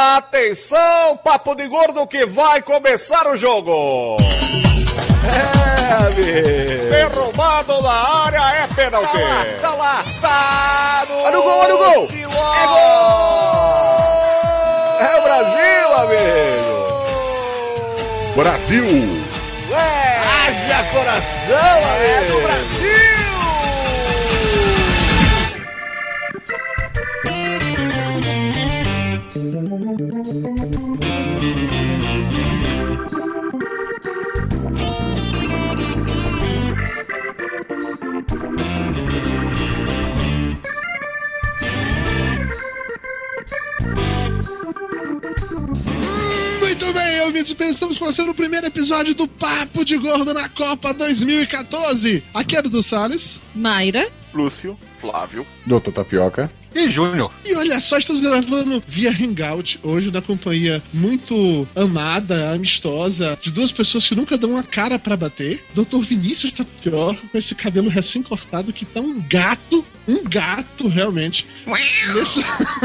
Atenção, papo de gordo que vai começar o jogo. É, amigo. Derrubado na área é pênalti. Tá lá, tá lá, tá no, olha o gol, olha o gol. É gol. É o Brasil, amigo. Brasil. É. Haja coração, amigo. É do Brasil. Muito bem, ouvintes, estamos começando o primeiro episódio do Papo de Gordo na Copa 2014. Aqui é do Salles. Mayra. Lúcio. Flávio. Doutor Tapioca. E Júnior. E olha só, estamos gravando via Hangout hoje na companhia muito amada, amistosa, de duas pessoas que nunca dão uma cara para bater. Doutor Vinícius Tapioca, com esse cabelo recém-cortado que tá um gato, um gato realmente. Nesse,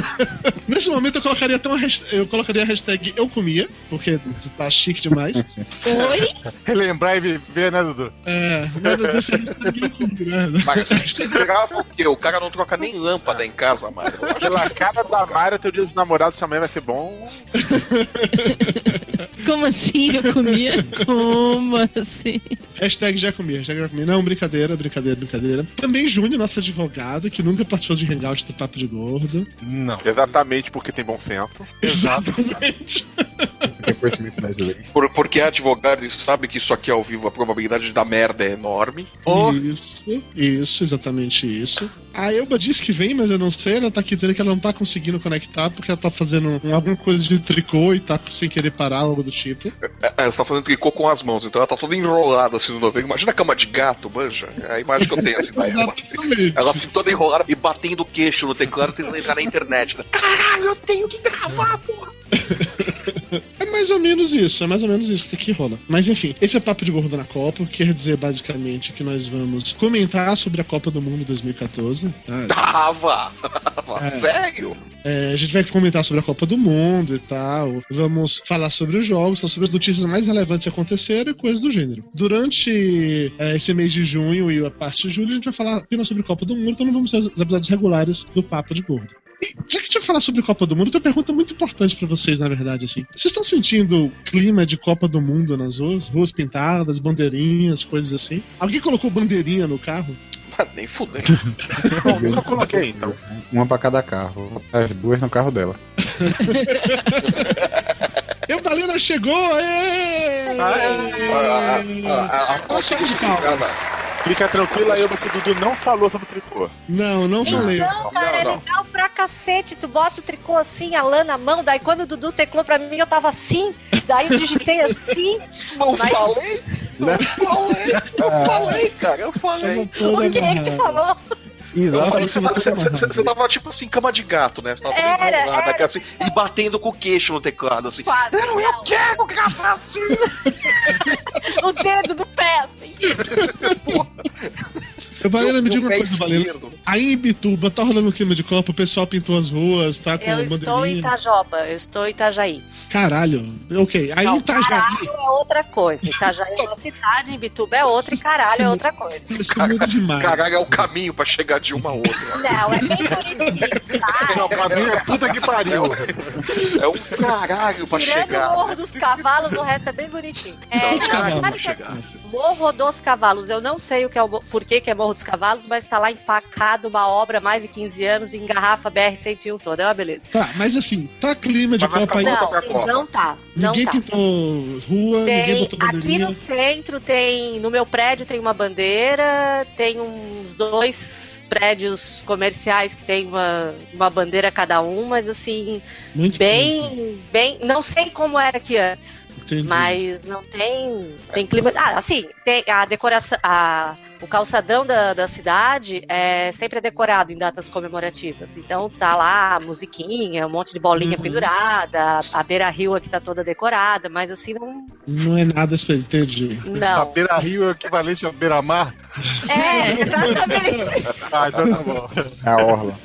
Nesse momento eu colocaria até uma hashtag, eu colocaria a hashtag eu comia, porque tá chique demais. Oi? Relembrar e viver, né, Dudu? É, nada desse hashtag eu comia, né? Mas por quê? O cara não troca nem lâmpada em casa, Mário. Pela cara da Mayra, teu dia dos namorados também vai ser bom. Como assim eu comia? Como assim? Hashtag já comi, hashtag já comi. Não, brincadeira, brincadeira, brincadeira. Também Júnior, nosso advogado, que nunca participou de hangout do Papo de Gordo. Não. Exatamente porque tem bom senso. Exatamente. Tem conhecimento das leis. Por, porque é advogado e sabe que isso aqui é ao vivo, a probabilidade de dar merda é enorme. Isso, isso, exatamente isso. A Elba disse que vem, mas eu não sei. Ela tá aqui dizendo que ela não tá conseguindo conectar porque ela tá fazendo um- alguma coisa de tricô e tá sem querer parar, algo do tipo. É, Ela tá fazendo tricô com as mãos, então ela tá toda enrolada assim no novembro. Imagina a cama de gato, manja. É a imagem que eu tenho assim da Ela. assim. Exatamente. Ela assim toda enrolada e batendo o queixo no teclado tentando entrar na internet. né? Caralho, eu tenho que gravar, porra! É mais ou menos isso, é mais ou menos isso que rola. Mas enfim, esse é Papo de Gordo na Copa, que quer dizer basicamente que nós vamos comentar sobre a Copa do Mundo 2014. Tá? Tava! É. Sério? É, a gente vai comentar sobre a Copa do Mundo e tal. Vamos falar sobre os jogos, falar sobre as notícias mais relevantes que aconteceram e coisas do gênero. Durante é, esse mês de junho e a parte de julho, a gente vai falar apenas sobre a Copa do Mundo, então não vamos ter os episódios regulares do Papo de Gordo. Já que a gente vai falar sobre Copa do Mundo, tenho uma pergunta muito importante pra vocês, na verdade, assim. Vocês estão sentindo o clima de Copa do Mundo nas ruas? Ruas pintadas, bandeirinhas, coisas assim? Alguém colocou bandeirinha no carro? Ah, Nem fudeu. Bom, nunca coloquei, então. Uma pra cada carro. Vou botar As duas no carro dela. Eudalena chegou! Aê! Ah, ah, Consegui explicar, né? Fica tranquila, eu que o Dudu não falou sobre tricô. Não, não falei. Não, cara, é não. legal pra cacete. Tu bota o tricô assim, a lã na mão, daí quando o Dudu teclou pra mim, eu tava assim, daí eu digitei assim. Não Mas- falei? Não falei? Eu falei, cara, eu falei. O que é que tu falou? Exatamente. tava- você- você- tava tipo assim, cama de gato, né? Você tava Era, enrolada, era. assim, e batendo com o queixo no teclado, assim. Quase, Não, eu não. quero gravar assim! O dedo do pé, assim. Eu, Valena, me diga uma coisa, Valena. Aí em Bituba, tá rolando um clima de Copa, o pessoal pintou as ruas, tá com Eu estou em. Itajoba, eu estou em Itajaí. Caralho, ok. Aí Não, em Itajaí, caralho é outra coisa. Itajaí é uma cidade, em Bituba é outra e caralho é outra coisa. demais. Caralho, é o caminho pra chegar de uma a outra. Não, é bem bonitinho. tá? Não, pra mim é puta que pariu. É um caralho pra Tirando chegar. o Morro dos Cavalos, o resto é bem bonitinho. É, Não, Dos caralho, cavalos. sabe que é. Morro dos Cavalos. Eu não sei o que é o, por que, que é Morro dos Cavalos, mas tá lá empacado uma obra há mais de 15 anos em garrafa BR-101 toda. É uma beleza. Tá, mas assim, tá clima de Copa aí. Não, não tá. Não Ninguém tá. pintou rua, ninguém Tem, botou aqui bandeirinha. no centro tem, no meu prédio tem uma bandeira, tem uns dois prédios comerciais que tem uma, uma bandeira cada um, mas assim, Muito bem, bem, não sei como era aqui antes. Entendi. Mas não tem. Tem clima. Ah, assim, tem a decoração. A, o calçadão da, da cidade é sempre decorado em datas comemorativas. Então tá lá a musiquinha, um monte de bolinha Uhum. pendurada, a beira rio aqui tá toda decorada, mas assim não. Não é nada entendi. A Não. beira rio é o equivalente a beira mar? É, exatamente. Ah, então tá bom. É a orla.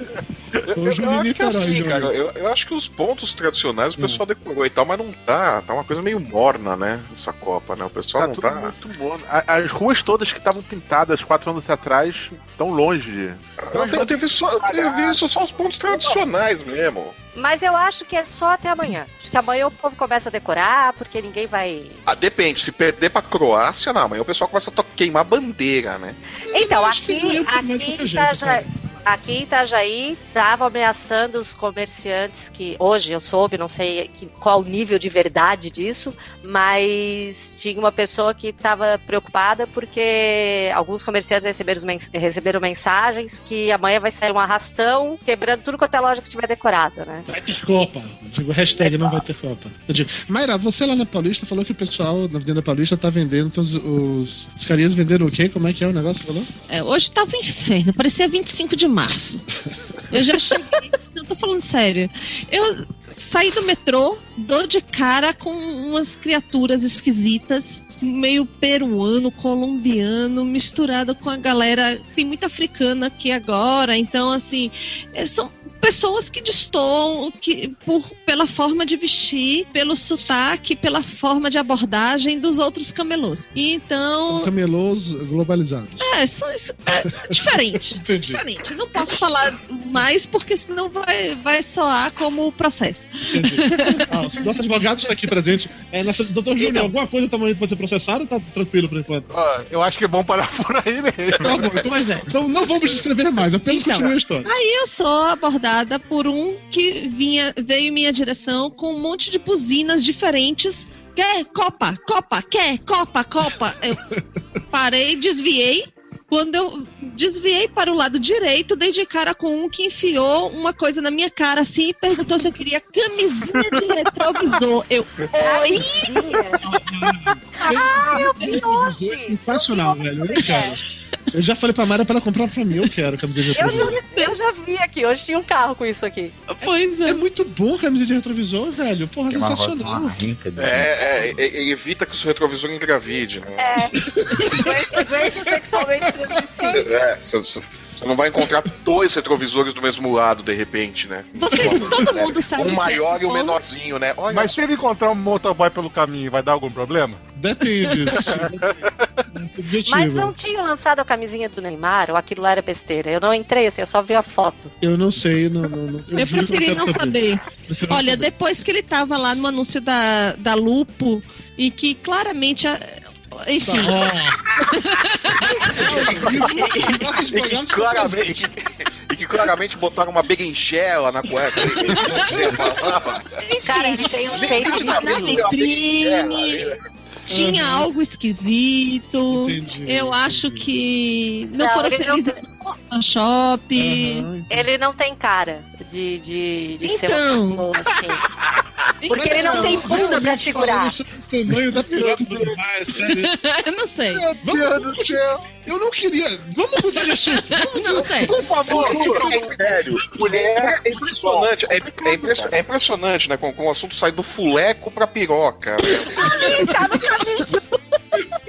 Eu, Hoje eu acho que é assim. Cara, eu, eu acho que os pontos tradicionais o pessoal decorou e tal, mas não tá. Tá uma coisa meio morna, né? Essa Copa, né? O pessoal Tá não tudo tá. muito bom. A- As ruas todas que estavam pintadas quatro anos atrás estão longe. Eu tenho, eu tenho visto só, eu visto só os pontos tradicionais mesmo. Mas eu acho que é só até amanhã. Acho que amanhã o povo começa a decorar, porque ninguém vai. Ah, depende, se perder pra Croácia, não, amanhã o pessoal começa a queimar bandeira, né? Então, aqui, mais aqui, em gente, Itajaí, aqui em Itajaí estavam ameaçando os comerciantes que hoje eu soube, não sei qual o nível de verdade disso, mas tinha uma pessoa que estava preocupada porque alguns comerciantes receberam, mens- receberam mensagens que amanhã vai sair um arrastão quebrando tudo quanto é loja que tiver decorada, né? Vai ter Copa. Eu digo, hashtag não vai ter Copa. Eu digo, Mayra, você lá na Paulista falou que o pessoal na Avenida Paulista tá vendendo, então os, os, os carinhas venderam o quê? Como é que é o negócio? Falou? É, hoje tava um inferno, parecia 25 de março. Eu já cheguei. Não tô falando sério. Eu saí do metrô, dou de cara com umas criaturas esquisitas, meio peruano, colombiano, misturado com a galera. Tem muita africana aqui agora, então, assim, é, são pessoas que destoam que, por, pela forma de vestir, pelo sotaque, pela forma de abordagem dos outros camelôs. Então. São camelôs globalizados. É, são, isso- é diferente. Diferente. Não posso falar mais porque senão vai, vai soar como processo. Entendi. Ah, os nossos advogados estão aqui presentes. É, nossa, doutor Júnior, Então. alguma coisa tamanho pode ser processado ou tá tranquilo por enquanto? Ó, eu acho que é bom parar por aí mesmo. Tá bom, então, Pois é. então não vamos descrever mais, apenas Então. continue a história. Aí eu sou abordada por um que vinha, veio em minha direção com um monte de buzinas diferentes. Quer Copa, Copa, quer Copa, Copa. Eu parei, desviei. Quando eu desviei para o lado direito, dei de cara com um que enfiou uma coisa na minha cara assim e perguntou se eu queria camisinha de retrovisor. Eu, oi? Ah, eu vi hoje! Sensacional, velho. Eu quero. Eu já falei pra Mara pra ela comprar pra mim. Eu quero camiseta de Eu retrovisor. já, eu já vi aqui, hoje tinha um carro com isso aqui. Pois É é. muito bom a camiseta de retrovisor, velho. Porra, Tem sensacional. uma rinca de É, é, é, é, evita que o seu retrovisor engravide, né? É. Doença sexualmente transmissível. É, você, não vai encontrar dois retrovisores do mesmo lado, de repente, né? Vocês, todo mundo sabe. Um é maior e um menorzinho, né? Olha Mas se ele encontrar um motoboy pelo caminho, vai dar algum problema? Depende. É. Mas não tinha lançado a camisinha do Neymar, ou aquilo lá era besteira. Eu não entrei assim, eu só vi a foto. Eu não sei. Não, não, não- Eu que preferi não saber. Prefiro não Olha, saber. depois que ele tava lá no anúncio da, da Lupo, e que claramente. a- Enfim, Nossos E que, claramente, e que claramente botaram uma berinjela na cueca. Cara, ele tem um shape de vitrine tinha Uhum. algo esquisito. Entendi, Eu acho entendi. que não, Não, foram ele não felizes no Photoshop. Aham, entendi. Ele não tem cara de, de, de ser Então. uma pessoa assim. Porque ele não tem bunda pra segurar. o tamanho da piroca do Neymar, é sério. Eu não sei. Vamos, vamos, eu não queria. Vamos mudar de assunto. Vamos Não sei. Por favor, sério. Mulher é impressionante. É, é impressionante, é impressionante, né? Com, com o assunto sai do fuleco pra piroca. né? maravilhoso.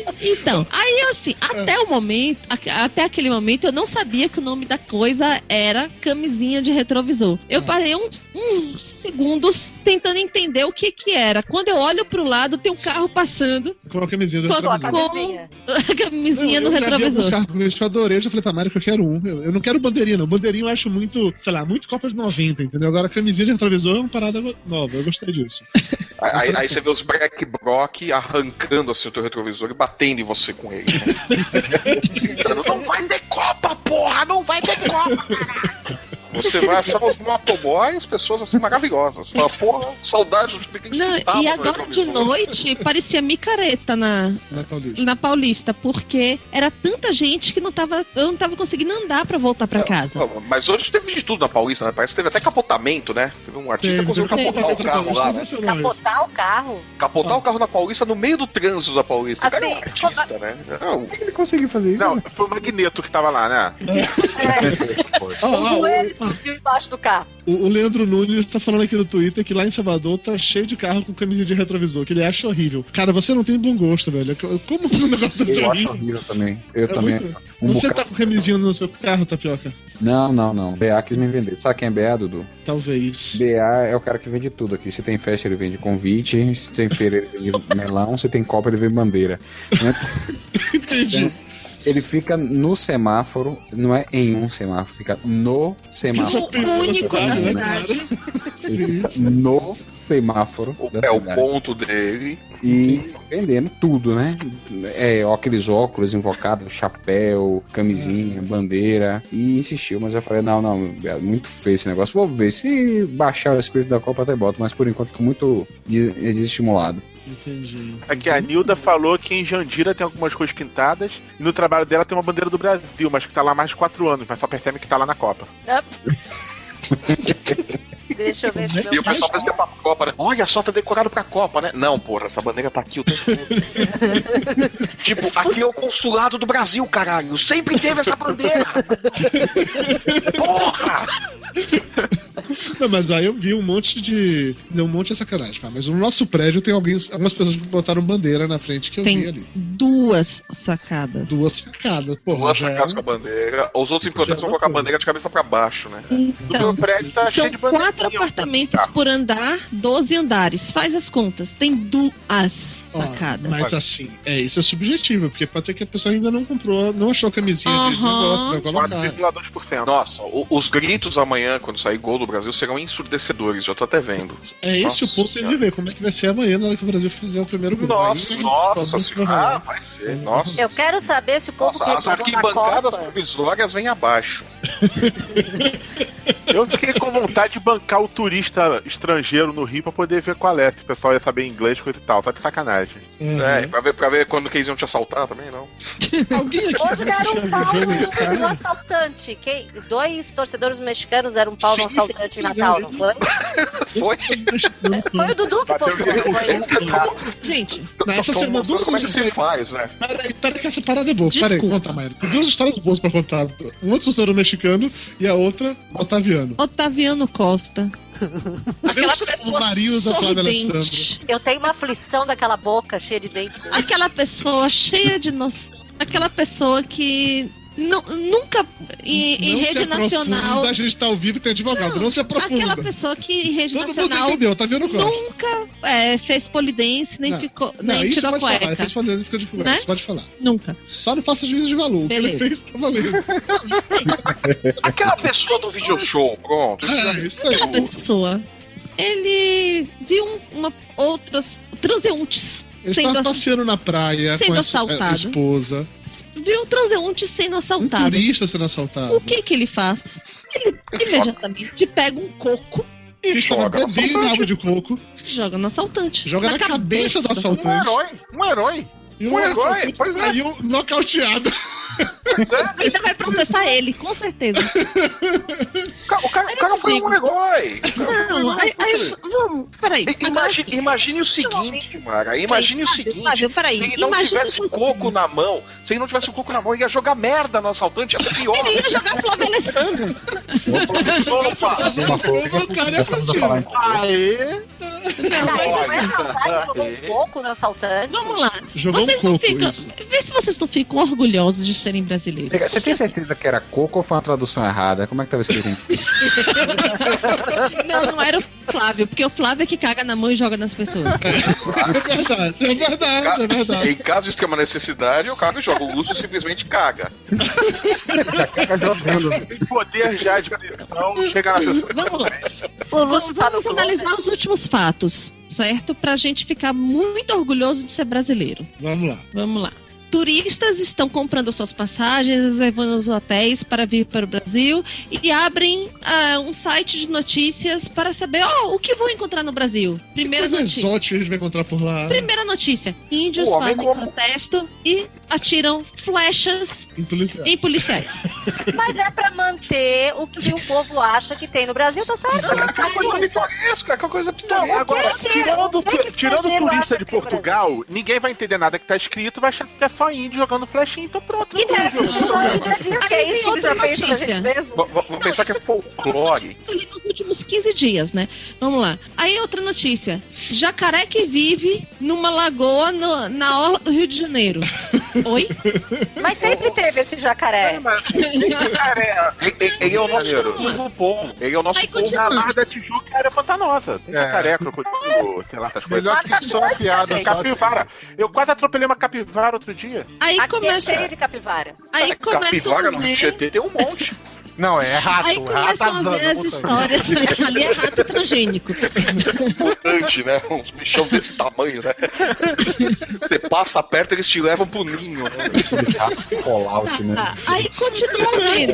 Então, aí assim, até o momento, até aquele momento, eu não sabia que o nome da coisa era camisinha de retrovisor. Eu Hum. parei uns, uns segundos tentando entender o que que era. Quando eu olho pro lado, tem um carro passando, Com a camisinha do Com a Com a retrovisor. camisinha. a camisinha Não, no eu retrovisor. carros eu adorei, eu já falei pra Mari que eu quero um. Eu, eu não quero bandeirinha, não. Bandeirinha eu acho muito, sei lá, muito Copa de 90, entendeu? Agora camisinha de retrovisor é uma parada nova, eu gostei disso. Aí, aí você vê os Black Brock arrancando assim o teu retrovisor e batendo em você com ele. né? Não vai ter Copa, porra! Não vai ter Copa! Você vai achar os motoboys pessoas assim maravilhosas. Você Fala, porra, saudade de quem Não, e no agora de noite parecia micareta na, Na Paulista. na Paulista, porque era tanta gente que não tava, eu não tava conseguindo andar pra voltar pra casa. Não, Mas hoje teve de tudo na Paulista, né? Parece que teve até capotamento, né? Teve um artista que conseguiu capotar o carro lá, né? Capotar o carro. Capotar o carro na Paulista no meio do trânsito da Paulista. O cara é um Assim, artista, né? Não, Ele conseguiu fazer isso? Não, foi o Magneto que tava lá, né? Ó, ó, O o- Eles ó, explodiu embaixo do carro. O, o Leandro Nunes tá falando aqui no Twitter que lá em Salvador tá cheio de carro com camisinha de retrovisor, que ele acha horrível. Cara, você não tem bom gosto, velho. Como um negócio desse Eu acho horrível? horrível também. Eu É também. muito- Um Você bocado- tá com camisinha no seu carro, Tapioca? Não, não, não. BA quis me vender. Sabe quem é BA, Dudu? Talvez. BA é o cara que vende tudo aqui. Se tem festa, ele vende convite. Se tem feira, ele vende melão. Se tem copa, ele vende bandeira. Entendi. Ele fica no semáforo, não é em um semáforo, fica no Isso é semáforo. o perigo da único? Ele fica no semáforo da É o ponto dele. E vendendo tudo, né? É, aqueles óculos invocados, chapéu, camisinha, bandeira. E insistiu, mas eu falei, não, não, é muito feio esse negócio. Vou ver. Se baixar o espírito da Copa até boto, mas por enquanto tô muito des- desestimulado. Entendi. Que a Nilda falou que em Jandira tem algumas coisas pintadas e no trabalho dela tem uma bandeira do Brasil, mas que tá lá há mais de quatro anos, mas só percebe que tá lá na Copa. Deixa eu ver se E o pessoal pensa que é pra Copa, né? Olha só, tá decorado pra Copa, né? Não, porra, essa bandeira tá aqui o tempo todo. tipo, aqui é o consulado do Brasil, caralho. Sempre teve essa bandeira. porra! Não, mas aí eu vi um monte de. Um monte de sacanagem, pá. Mas no nosso prédio tem alguém, algumas pessoas que botaram bandeira na frente que eu Tem vi ali. duas sacadas. Duas sacadas. Porra, Duas é sacadas com a bandeira. Os outros importantes Já vão colocar a bandeira de cabeça pra baixo, né? No Então, meu prédio tá cheio de bandeirinha. quatro apartamentos Tá. por andar, 12 andares. Faz as contas. Tem duas Ó, sacadas. Mas assim, é, isso é subjetivo, porque pode ser que a pessoa ainda não comprou, não achou camisinha de de negócio, vai colocar. 4,2%. Nossa, o- os gritos amanhã, quando sair gol do Brasil, serão ensurdecedores. Já tô até vendo. É esse Nossa o ponto de Senhora. ver como é que vai ser amanhã na hora que o Brasil fizer o primeiro gol. Nossa, Aí, nossa senhora. Ah, vai ser. Nossa. Eu quero saber se o povo Nossa, as arquibancadas Copa... provisórias vêm abaixo. Eu fiquei com vontade de bancar o turista estrangeiro no Rio pra poder ver qual é, se o pessoal ia saber inglês, coisa e tal, só de sacanagem. Uhum. É, pra ver, pra ver quando que eles iam te assaltar também, não. Alguém aqui Hoje vai deram assistir um pau no, no assaltante. Quem, dois torcedores mexicanos deram um pau no Sim, assaltante em Natal, não foi? Foi? Foi o Dudu que postou, Gente, Não, essa Tô semana duas como é que se faz, né? Peraí, peraí que essa parada é boa. Peraí, conta, Maia. Tem duas histórias boas pra contar. Um outro torcedor mexicano e a outra otaviano. Otaviano Costa. Aquela pessoa sorridente. Eu tenho uma aflição daquela boca cheia de dentes. Aquela pessoa cheia de noção. Aquela pessoa que não- nunca em, em Não se rede nacional. A gente tá ao vivo e tem advogado. Não, se aprofunda. Aquela pessoa que em rede Todo mundo nacional entendeu, tá vendo Costa? nunca é, fez polidense, nem Não, ficou, Não, nem isso tirou pode falar. cueca. Depois falando, fica de conversa. Né? Isso pode falar. Nunca. Só não faça juízo de valor. O que ele Beleza. fez tá valendo. Aquela pessoa do video show, pronto. É, isso aí. Aquela pessoa. Ele viu um- uma, outras transeuntes Ele sendo, estava ass- passeando na praia sendo com a, assaltado. esposa. viu transeuntes sendo Um assaltado. turista sendo assaltado. O que que ele faz? Ele imediatamente pega um coco E joga bebendo água de coco, e joga no assaltante. joga na, cabeça do Um assaltante. herói, um herói. E Um o herói, assaltante pois é. caiu nocauteado. É. Ainda vai processar ele, com certeza. O cara, o cara, o cara foi um herói. Não, aí, aí vamos. Peraí. Imagine, imagine o seguinte, Mara. Imagine o seguinte. Flávio, peraí. Se ele não tivesse o coco na mão, se ele não tivesse o coco na mão, ele ia jogar merda no assaltante, ia ser pior. Ele ia jogar Flávio Alessandro. Opa! Uma coisa O cara é começamos a falar em Aê! Aí não é jogou um pouco no assaltante. Vamos lá. Jogou vocês um não ficam. Vê se vocês não ficam orgulhosos de serem brasileiros. Você tem certeza que era coco ou foi uma tradução errada? Como é que tava escrito? Não, não era o Flávio, porque o Flávio é que caga na mão e joga nas pessoas. É verdade, é verdade, é verdade. Em caso de extrema necessidade, o cara joga o e simplesmente caga. Tem poder já de prisão, chega na pessoa. Vamos lá. O Lúcio Vamos analisar os últimos fatos, certo? Pra gente ficar muito orgulhoso de ser brasileiro. Vamos lá. Vamos lá. Turistas estão comprando suas passagens, reservando os hotéis para vir para o Brasil e abrem ah, um site de notícias para saber ó, o que vão encontrar no Brasil. Primeira Coisa notícia. exótica a gente vai encontrar por lá. Primeira notícia: índios homem fazem como- protesto e atiram flechas Em policiais. em policiais. Mas é pra manter o que o povo acha que tem no Brasil, tá certo? É aquela coisa pitoresca, é aquela coisa pitoresca. Agora, que- tirando, que tirando o estrangeiro turista de que é Portugal, ninguém vai entender nada que tá escrito, vai achar que é só índio jogando flechinha, então pronto. Que deve uma idadinha, que é Aí isso tem que já outra pensa da gente notícia. mesmo. V- v- Vamos pensar que é folclore. nos últimos 15 dias, né? Vamos lá. Aí outra notícia. Jacaré que vive numa lagoa no- na orla do Rio de Janeiro. Oi? Mas sempre teve esse jacaré. Jacaré. Ele, é o nosso povo bom. Ele é o nosso continua. Na Barra da Tijuca área pantanosa. Tem É. jacaré, crocodilo, sei lá, essas coisas. Melhor que só a piada. Capivara. Eu quase atropelei uma capivara outro dia. Aí Aqui é começa. cheio de capivara. Aí começam Capivara a no ver. Tietê tem um monte. Não, é rato. Aí é começam a ver as histórias. Ali é rato transgênico. Mutante, né? Uns bichão desse tamanho, né? Você passa perto, eles te levam pro ninho, né? Fallout, né? Aí continua.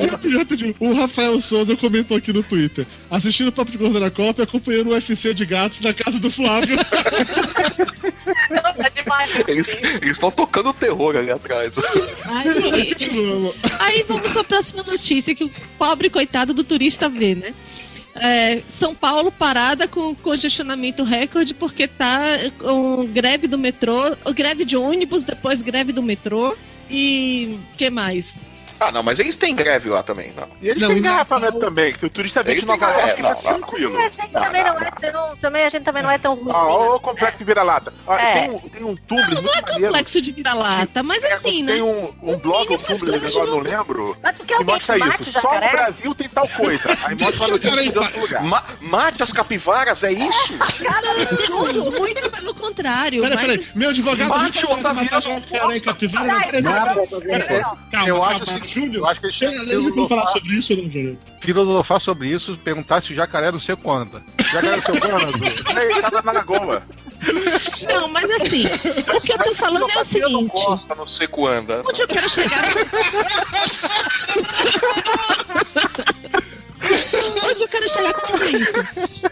Rapidinho, rapidinho. O Rafael Souza comentou aqui no Twitter. Assistindo o Papo de Gordo na Copa e acompanhando o UFC de gatos na casa do Flávio. Demais. Eles estão tocando terror ali atrás. Aí, aí vamos pra próxima notícia que o pobre coitado do turista vê, né? É, São Paulo parada com congestionamento recorde porque tá com greve do metrô, greve de ônibus, depois greve do metrô e que mais? Ah, não, mas eles têm greve lá também, não. E eles Não, têm engarrafamento também, que o turista vem de Nova York é, e não, não. tranquilo. A gente também não é tão. Também a gente também não é tão ruim. Ah, o complexo vira-lata. Ah, É. Tem um, tem um Tumblr Não, não é complexo de vira-lata, mas É, assim, né? Tem um, um blog as Tumblr, agora de não lembro, Mas porque que alguém que mate o. Só no? Brasil tem tal coisa. Aí mostra uma notícia de outro lugar. Ma mate as capivaras, é isso? Muito, muito pelo contrário. Peraí, peraí. Meu advogado Mate não o Otaviano. Não, não, não, não. Calma, Eu calma, acho assim, Júlio. eu acho que eles Tem têm a que lei pra falar sobre isso, não, Júlio? filosofar sobre isso, perguntar se o jacaré não sei quando. Jacaré não sei quando. Aí, tá na lagoa. Não, mas assim, o que eu tô falando é o Não seguinte. gosta, não sei quando. Onde eu quero chegar? Onde eu quero chegar com tudo isso?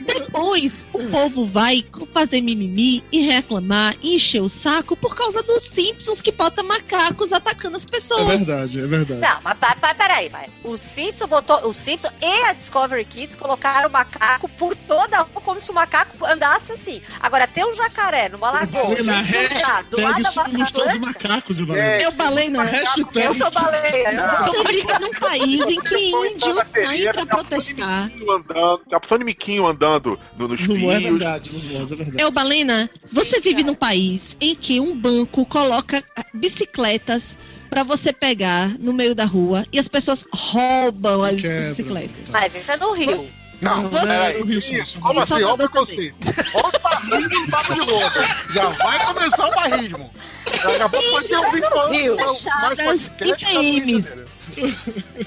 Depois, o povo vai fazer mimimi e reclamar e encher o saco por causa dos Simpsons que bota macacos atacando as É pessoas. verdade, é verdade. Não, mas, mas, mas peraí, mas o Simpson botou. O Simpson e a Discovery Kids colocaram o macaco por toda a rua, como se o macaco andasse assim. Agora, tem um jacaré numa lagoa. Valena, dentro do lado hashtag somos todos macacos, Valena. Eu falei, não. Hashtag Eu sou baleia. Você vive num país em que índios saem pra protestar. Andando, tá passando de miquinho andando no- nos Não é verdade, não é verdade. É o Balena, você vive num país em que um banco coloca bicicletas pra você pegar no meio da rua e as pessoas roubam as Quebra. bicicletas. Mas isso é no Rio. Não, Não, peraí. não, isso, como assim? Olha o preconceito. Olha o barrismo do papo de louco. Já vai começar o barrismo. Daqui a pouco vai ter um vídeo falando Fechadas e PMs.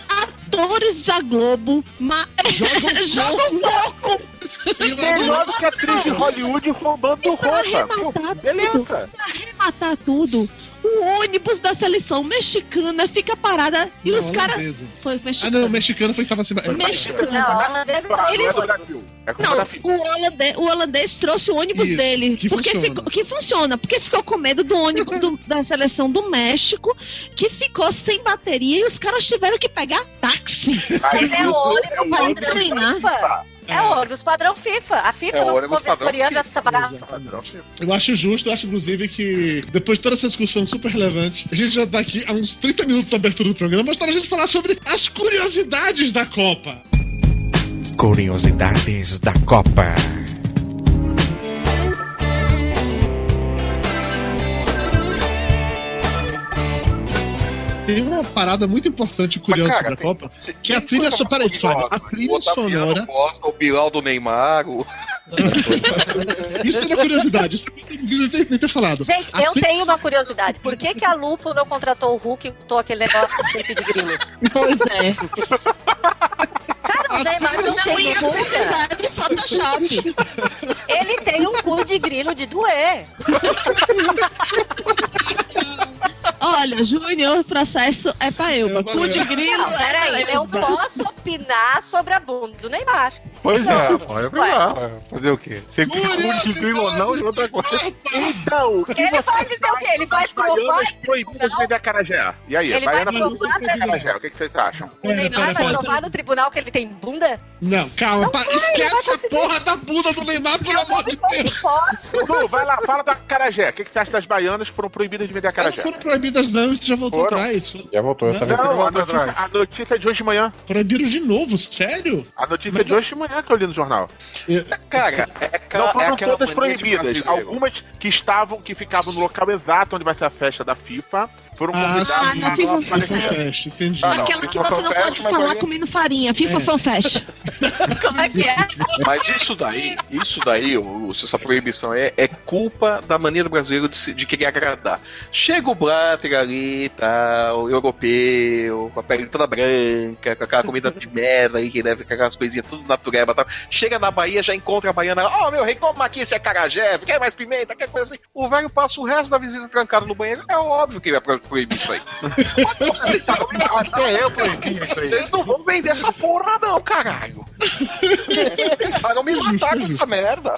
Atores da Globo ma- jogam foco Melhor do que a atriz de Hollywood roubando roupa. Pô. Beleza. pra arrematar tudo. O ônibus da seleção mexicana fica parada e Não, os caras. holandesa. Foi Ah, mexicano. não, o mexicano foi que tava assim. Mexicano. Não, não é Eles-. É culpa Não, o holandês, o holandês trouxe o ônibus Isso, dele. que porque funciona. ficou, que funciona. Porque ficou com medo do ônibus do- da seleção do México, que ficou sem bateria e os caras tiveram que pegar táxi. Mas é o ônibus é padrão. FIFA. É o ônibus padrão FIFA. A FIFA É não ficou FIFA. essa parada. Eu acho justo, eu acho inclusive que depois de toda essa discussão super relevante, a gente já tá aqui há uns 30 minutos da abertura do programa, mas tá na gente falar sobre as curiosidades da Copa. Curiosidades da Copa. Tem uma parada muito importante e curiosa Mas, cara, sobre a tem- Copa, que a trilha so... Peraí, Flávio, a O trilha sonora. Costa, o Bilal do Neymar, o... Isso é uma curiosidade, isso eu nem ter, nem ter falado. Gente, A eu tri- tenho uma curiosidade. Por que, que a Lupo não contratou o Hulk e botou aquele negócio com shape de grilo? Pois é. Cara, o Neymar não tem bunda. precisar de Photoshop. Ele tem um cu de grilo de doer. Olha, Júnior, o processo é pra eu. É, Cu de grilo. Não, peraí, é eu posso opinar sobre a bunda do Neymar. Pois é, pode pegar. Fazer o quê? Você curte grilo ou não, de outra coisa. Então, o que Ele você vai dizer o quê? Ele baianas provar? proibidas de vender acarajé. E aí, Ele baiana vai proibida provar de pra- acarajé. O que, que vocês acham? O Neymar vai provar no tribunal que ele tem bunda? Não, calma. Esquece a porra da bunda do Neymar, pelo amor de Deus. Vai lá, fala do acarajé. O que, que você acha das baianas que foram proibidas de vender Elas não foram proibidas, não. Isso já voltou atrás. Já voltou, tá vendo? Não, a notícia, a notícia é de hoje de manhã. Proibiram de novo, sério? A notícia é de hoje de manhã que eu li no jornal. Cara, é, aquela- Não é foram aquela todas proibidas. Algumas que estavam, que ficavam no local exato onde vai ser a festa da FIFA, foram Ah, convidadas sim. a- Ah, na FIFA. a- FIFA Fest, entendi. Ah, não. Aquela que FIFA você não pode falar aí- comendo farinha. FIFA É. Fan Fest. Como é que é? Mas isso daí, isso daí, o- essa proibição é, é culpa da mania do brasileiro de, de querer agradar. Chega o Blatter ali, tal, europeu, com a pele toda branca, com aquela comida de merda aí, que deve com aquelas coisinhas tudo natureba tal. Chega na Bahia, já encontra a baiana, ó, meu rei, toma aqui esse acarajé, quer mais pimenta, quer coisa assim. O velho passa o resto da visita trancado no banheiro, é óbvio que ele vai pro- proibir isso aí. Até eu proibi isso aí. Vocês não vão vender essa porra, não, caralho. Tentaram me matar com essa merda.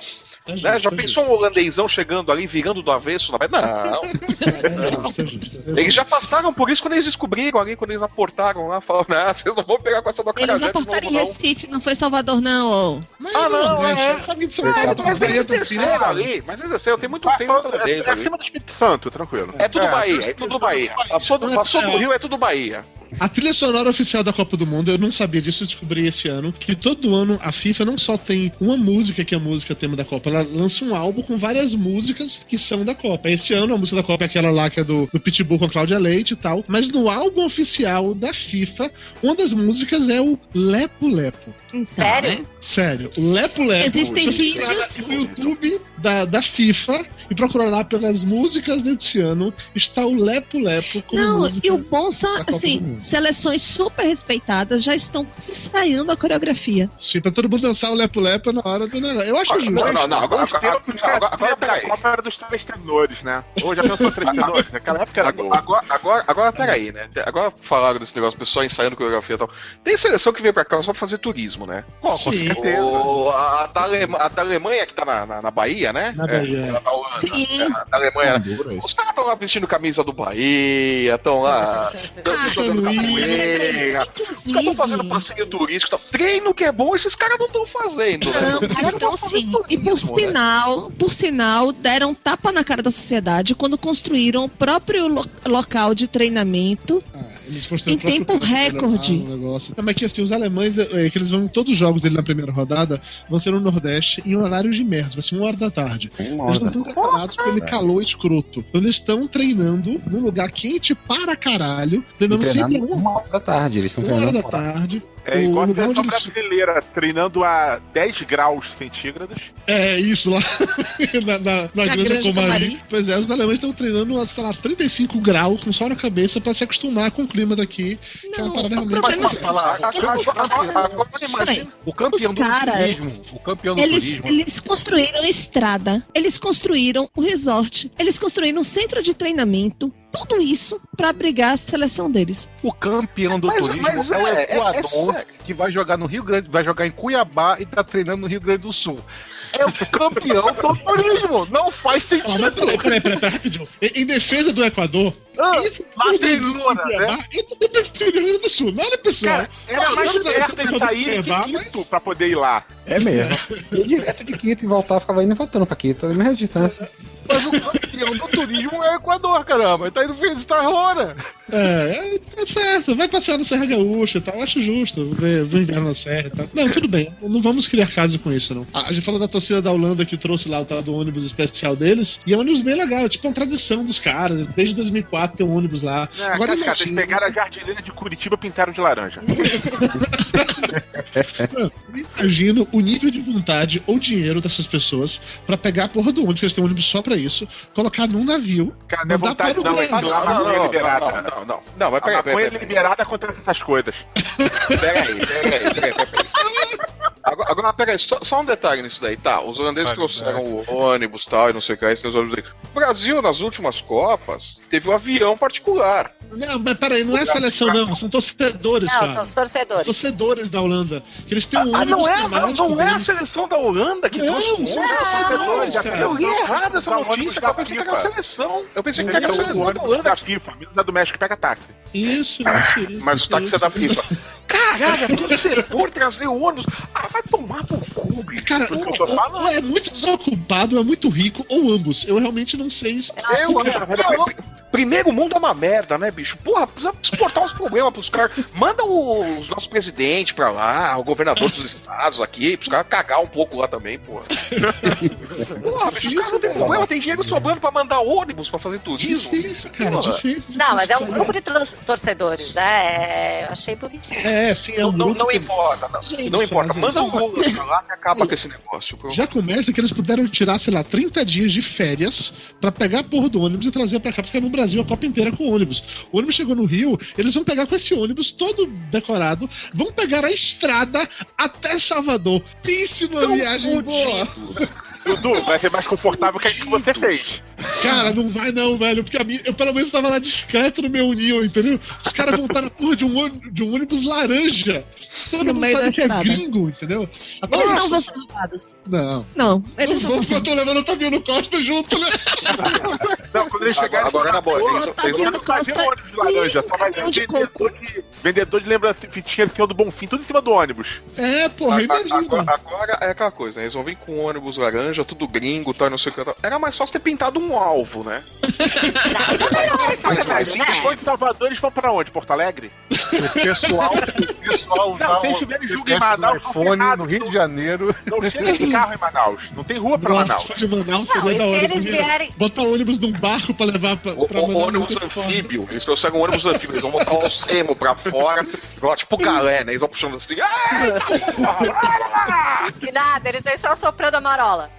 Tá justo, Né? Já tá pensou um holandêsão chegando ali, virando do avesso? Não, não. justo, tá justo, tá justo. Eles já passaram por isso quando eles descobriram ali, quando eles aportaram lá, falaram, não, vocês não vão pegar com essa do Eles acarajé de aportaram em não. Recife, não foi Salvador, não. ô. Mas Ah, não, Nordeste, é. Sabe de São É, Paulo, Mas eles desceram ali, mas eles desceram, tem muito Ah, tempo é, é acima do Espírito Santo, tranquilo. É tudo É, Bahia, é tudo Bahia. Passou do, passou do Rio, é tudo Bahia. A trilha sonora oficial da Copa do Mundo, eu não sabia disso, eu descobri esse ano, que todo ano a FIFA não só tem uma música que é a música tema da Copa, ela lança um álbum com várias músicas que são da Copa. Esse ano a música da Copa é aquela lá que é do, do Pitbull com a Cláudia Leite e tal, mas no álbum oficial da FIFA, uma das músicas é o Lepo Lepo. Sério? Sério, o Lepo Lepo. Existem Se você entrar vídeos? no YouTube da, da FIFA e procurar lá pelas músicas desse ano, está o Lepo Lepo como Não, música. e o bom são, assim, seleções super respeitadas já estão ensaiando a coreografia. Sim, pra todo mundo dançar o Lepo Lepo na hora do negócio. Eu acho justo. Não, não, não, agora, agora, agora, a agora, peraí. Copa era dos três tenores, né? Hoje já pensou três tenores? Naquela época era gol. Agora, agora, agora, peraí, né? Agora falaram desse negócio, o pessoal ensaiando coreografia e tal. Tem seleção que vem pra cá só pra fazer turismo, né? Pô, com Sim. certeza. O, a, da Alema- a da Alemanha que tá na, na, na Bahia, né? Na Bahia, é. ela tá lá- Sim. a da Alemanha. né? Os caras estão lá vestindo camisa do Bahia, estão lá Ah, jogando capoeira. Os caras estão fazendo passeio turístico. e tal. Treino que é bom, esses caras não estão fazendo, né? Não, mas estão sim. E por né? sinal, por sinal, deram tapa na cara da sociedade quando construíram o próprio lo- local de treinamento. Ah, Em tempo recorde. Não, mas que assim, os alemães, é, que eles vão, todos os jogos dele na primeira rodada, vão ser no Nordeste em horários de merda, vai ser uma hora da tarde. Tem Eles não estão preparados pra ele calor escroto. Então eles estão treinando num lugar quente para caralho, treinando treinando sempre uma, hora da tarde. Eles estão uma hora treinando da tarde. É igual a seleção onde eles- brasileira treinando a 10 graus centígrados. É, isso lá na, na, na Granja Granja Comari. Comari. Pois é, os alemães estão treinando, sei lá, 35 graus com sol na cabeça pra se acostumar com o clima daqui. que é uma Não, parada o realmente. problema Posso é- falar? O campeão do caras- turismo. O campeão do Eles, turismo. eles construíram a estrada, eles construíram o resort, eles construíram um centro de treinamento, tudo isso pra abrigar a seleção deles. O campeão do Mas- turismo mas é, o é, é- é Equador, sério. que vai jogar no Rio Grande, vai jogar em Cuiabá e tá treinando no Rio Grande do Sul. É o campeão do turismo. Não faz Ah, sentido. mas peraí, peraí, peraí, rapidinho. Em defesa do Equador, Ah, entre lá tem do né? Cuiabá e também prefiro Rio Grande do Sul. Nada pessoal. Cara, era Ah, mais não, não, perto não, de sair Quito pra poder ir lá. É mesmo. Ia direto de Quito e voltava, ficava indo e voltando pra Quito. A mesma distância. Mas o campeão do turismo é o Equador, caramba. Ele tá indo visitar a hora. É, é, tá certo. Vai passear no Serra Gaúcha e tal. Acho justo. Ver, ver inverno na Serra e tal. Não, tudo bem. Não vamos criar caso com isso, não. Ah, a gente falou da torcida da Holanda que trouxe lá o tal do ônibus especial deles. E é um ônibus bem legal. Tipo, é uma tradição dos caras. Desde 2004 tem um ônibus lá. É, Agora cara, eles imagina- pegaram a jardineira de Curitiba e pintaram de laranja. Mano, eu imagino o nível de vontade ou dinheiro dessas pessoas pra pegar a porra do ônibus, eles têm um ônibus só pra isso, colocar num navio. Cara, não é vontade para o não, é lá a é não, liberada. não, não, não, não, mas A peraí, maconha liberada acontece essas coisas. peraí, peraí, peraí, peraí, peraí. Agora, agora peraí, só, só um detalhe nisso daí, tá? Os holandeses trouxeram o ônibus e tal, e não sei o que, aí tem os ônibus aí. O Brasil, nas últimas Copas, teve um avião particular. Não, mas peraí, não é seleção, não. São torcedores, Não, cara. são os torcedores. Torcedores da Holanda. Que eles têm um Ah, não é, não, não é a seleção da Holanda que Não, trouxe um são ônibus? torcedores, Eu cara. Eu li errado essa notícia, eu pensei que era a seleção. Eu pensei que era a seleção da Holanda. da FIFA, da do México que pega táxi. Isso, isso, isso. Mas o táxi é da. FIFA. Caralho, é torcedor trazer ônibus. Ah, vai tomar por cu, bicho. Cara, eu tô falando. ou é muito desocupado, é muito rico, ou ambos. Eu realmente não sei. se- Eu, cara, Primeiro mundo é uma merda, né, bicho? Porra, precisa exportar os problemas pros caras. Manda os nossos presidentes pra lá, o governador dos estados aqui, pros caras cagar um pouco lá também, porra. Porra, bicho, os caras não tem problema, tem dinheiro sobrando pra mandar ônibus pra fazer turismo. Difícil, cara, Porra. difícil. Não, mas é um grupo de tor- torcedores, né? É, eu achei bonitinho. É, sim, é Não, um não, grupo não que- importa, não, Gente, não importa. Manda isso. o Lula pra lá e acaba com esse negócio. pô. Já começa que eles puderam tirar, sei lá, 30 dias de férias pra pegar a porra do ônibus e trazer pra cá, porque no Brasil a Copa inteira com ônibus. O ônibus chegou no Rio, eles vão pegar com esse ônibus todo decorado, vão pegar a estrada até Salvador. Pense numa viagem boa. Dudu, vai ser mais confortável que a que você fez. Cara, não vai não, velho, porque a minha, eu pelo menos tava lá discreto no meu ninho, entendeu? Os caras voltaram porra de um, ônibus, de um ônibus laranja. Todo No mundo meio sabe da que é estrada. gringo, entendeu? Até Eles não vão ser roubados. Não. Não, eles não vão Eu ser tô levando o Taviano Costa junto, né? Não, quando eles chegarem. Agora, na boa, eles- vão- fazer ônibus de laranja, só vai de vendedor de, vendedor de lembrança fitinha Senhor do Bonfim, tudo em cima do ônibus. É, porra, imagina. Agora, agora é aquela coisa, né? Eles vão vir com ônibus laranja, tudo gringo, tal, não sei o que. tal. Era mais fácil ter pintado um alvo, né? Mas, se né? eles vão pra onde? Porto Alegre? O pessoal, o pessoal usar Não, se eles o tiverem jogo em Manaus, tá iPhone no Rio não- de Janeiro. Não chega de carro em Manaus. Não tem rua pra Manaus. de Manaus, Não, seria e da hora. eles vierem. Botar ônibus num barco pra levar pra, O, pra o Manaus, ônibus anfíbio, eles trouxeram um ônibus anfíbio, eles vão botar um semo pra fora, igual tipo galé, né? Eles vão puxando assim, ah! Que nada, eles vêm só soprando a marola.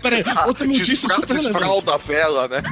Peraí, outra notícia Desfra- super relevante. desfralda a vela, né?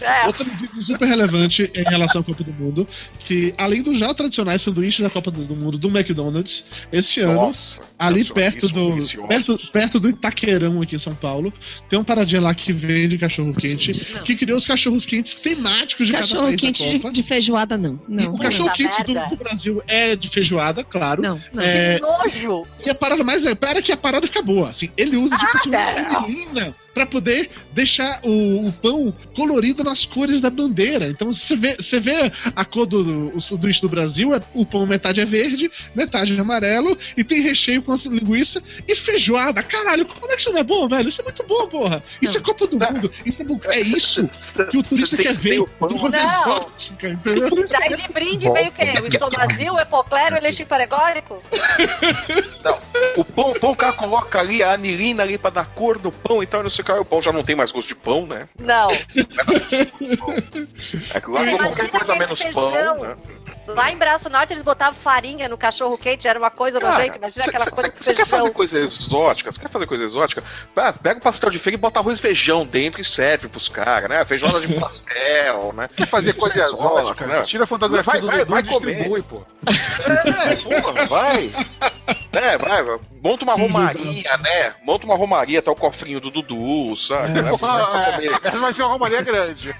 É, Outra notícia super relevante em relação à Copa do Mundo, que além dos já tradicionais sanduíches da Copa do Mundo do McDonald's, esse ano, Nossa. ali perto do, perto, perto do Itaquerão aqui em São Paulo, tem uma paradinha lá que vende cachorro quente, Não. que criou os cachorros quentes temáticos de cada Cachorro país quente da de, Copa. de feijoada, não. E Não, o cachorro Puta quente do, do Brasil é de feijoada, claro. não, não. É, que nojo! E a parada mais legal que a parada fica boa. Assim, ele usa tipo assim, não. menina pra poder deixar o, o pão colorido nas cores da bandeira. Então você vê, você vê a cor do, o sanduíche do Brasil, é, o pão metade é verde, metade é amarelo, e tem recheio com linguiça e feijoada. Caralho, como é que isso não é bom, velho? Isso é muito bom, porra. Isso é Copa do Mundo. Isso é, é isso que o turista quer ver. o pão. Uma coisa Não. exótica, entendeu? Daí de brinde veio o quê? O estomazil, o epoclero, o elixir paregórico? O pão, o pão o cara coloca ali a anilina ali pra dar cor no pão e tal, e não sei o que, aí o pão já não tem mais gosto de pão, né? Não. É que Imagina qualquer coisa menos feijão. pão, né? Lá em Braço Norte eles botavam farinha no cachorro quente, era uma coisa nojenta. Imagina aquela coisa com Você quer fazer feijão. coisa exótica? Você quer fazer coisa exótica? Ah, pega o pastel de feira e bota arroz e feijão dentro e serve pros caras, né? Feijoada de pastel, né? Quer fazer coisa é exótica, né? Tira a fotografia Vai, do vai, vai e comer. distribui, pô. É, porra, vai. É, vai, vai. Monta uma romaria, né? Monta uma romaria, o cofrinho do Dudu, sabe? É. Vai pra comer. Essa vai ser uma romaria grande.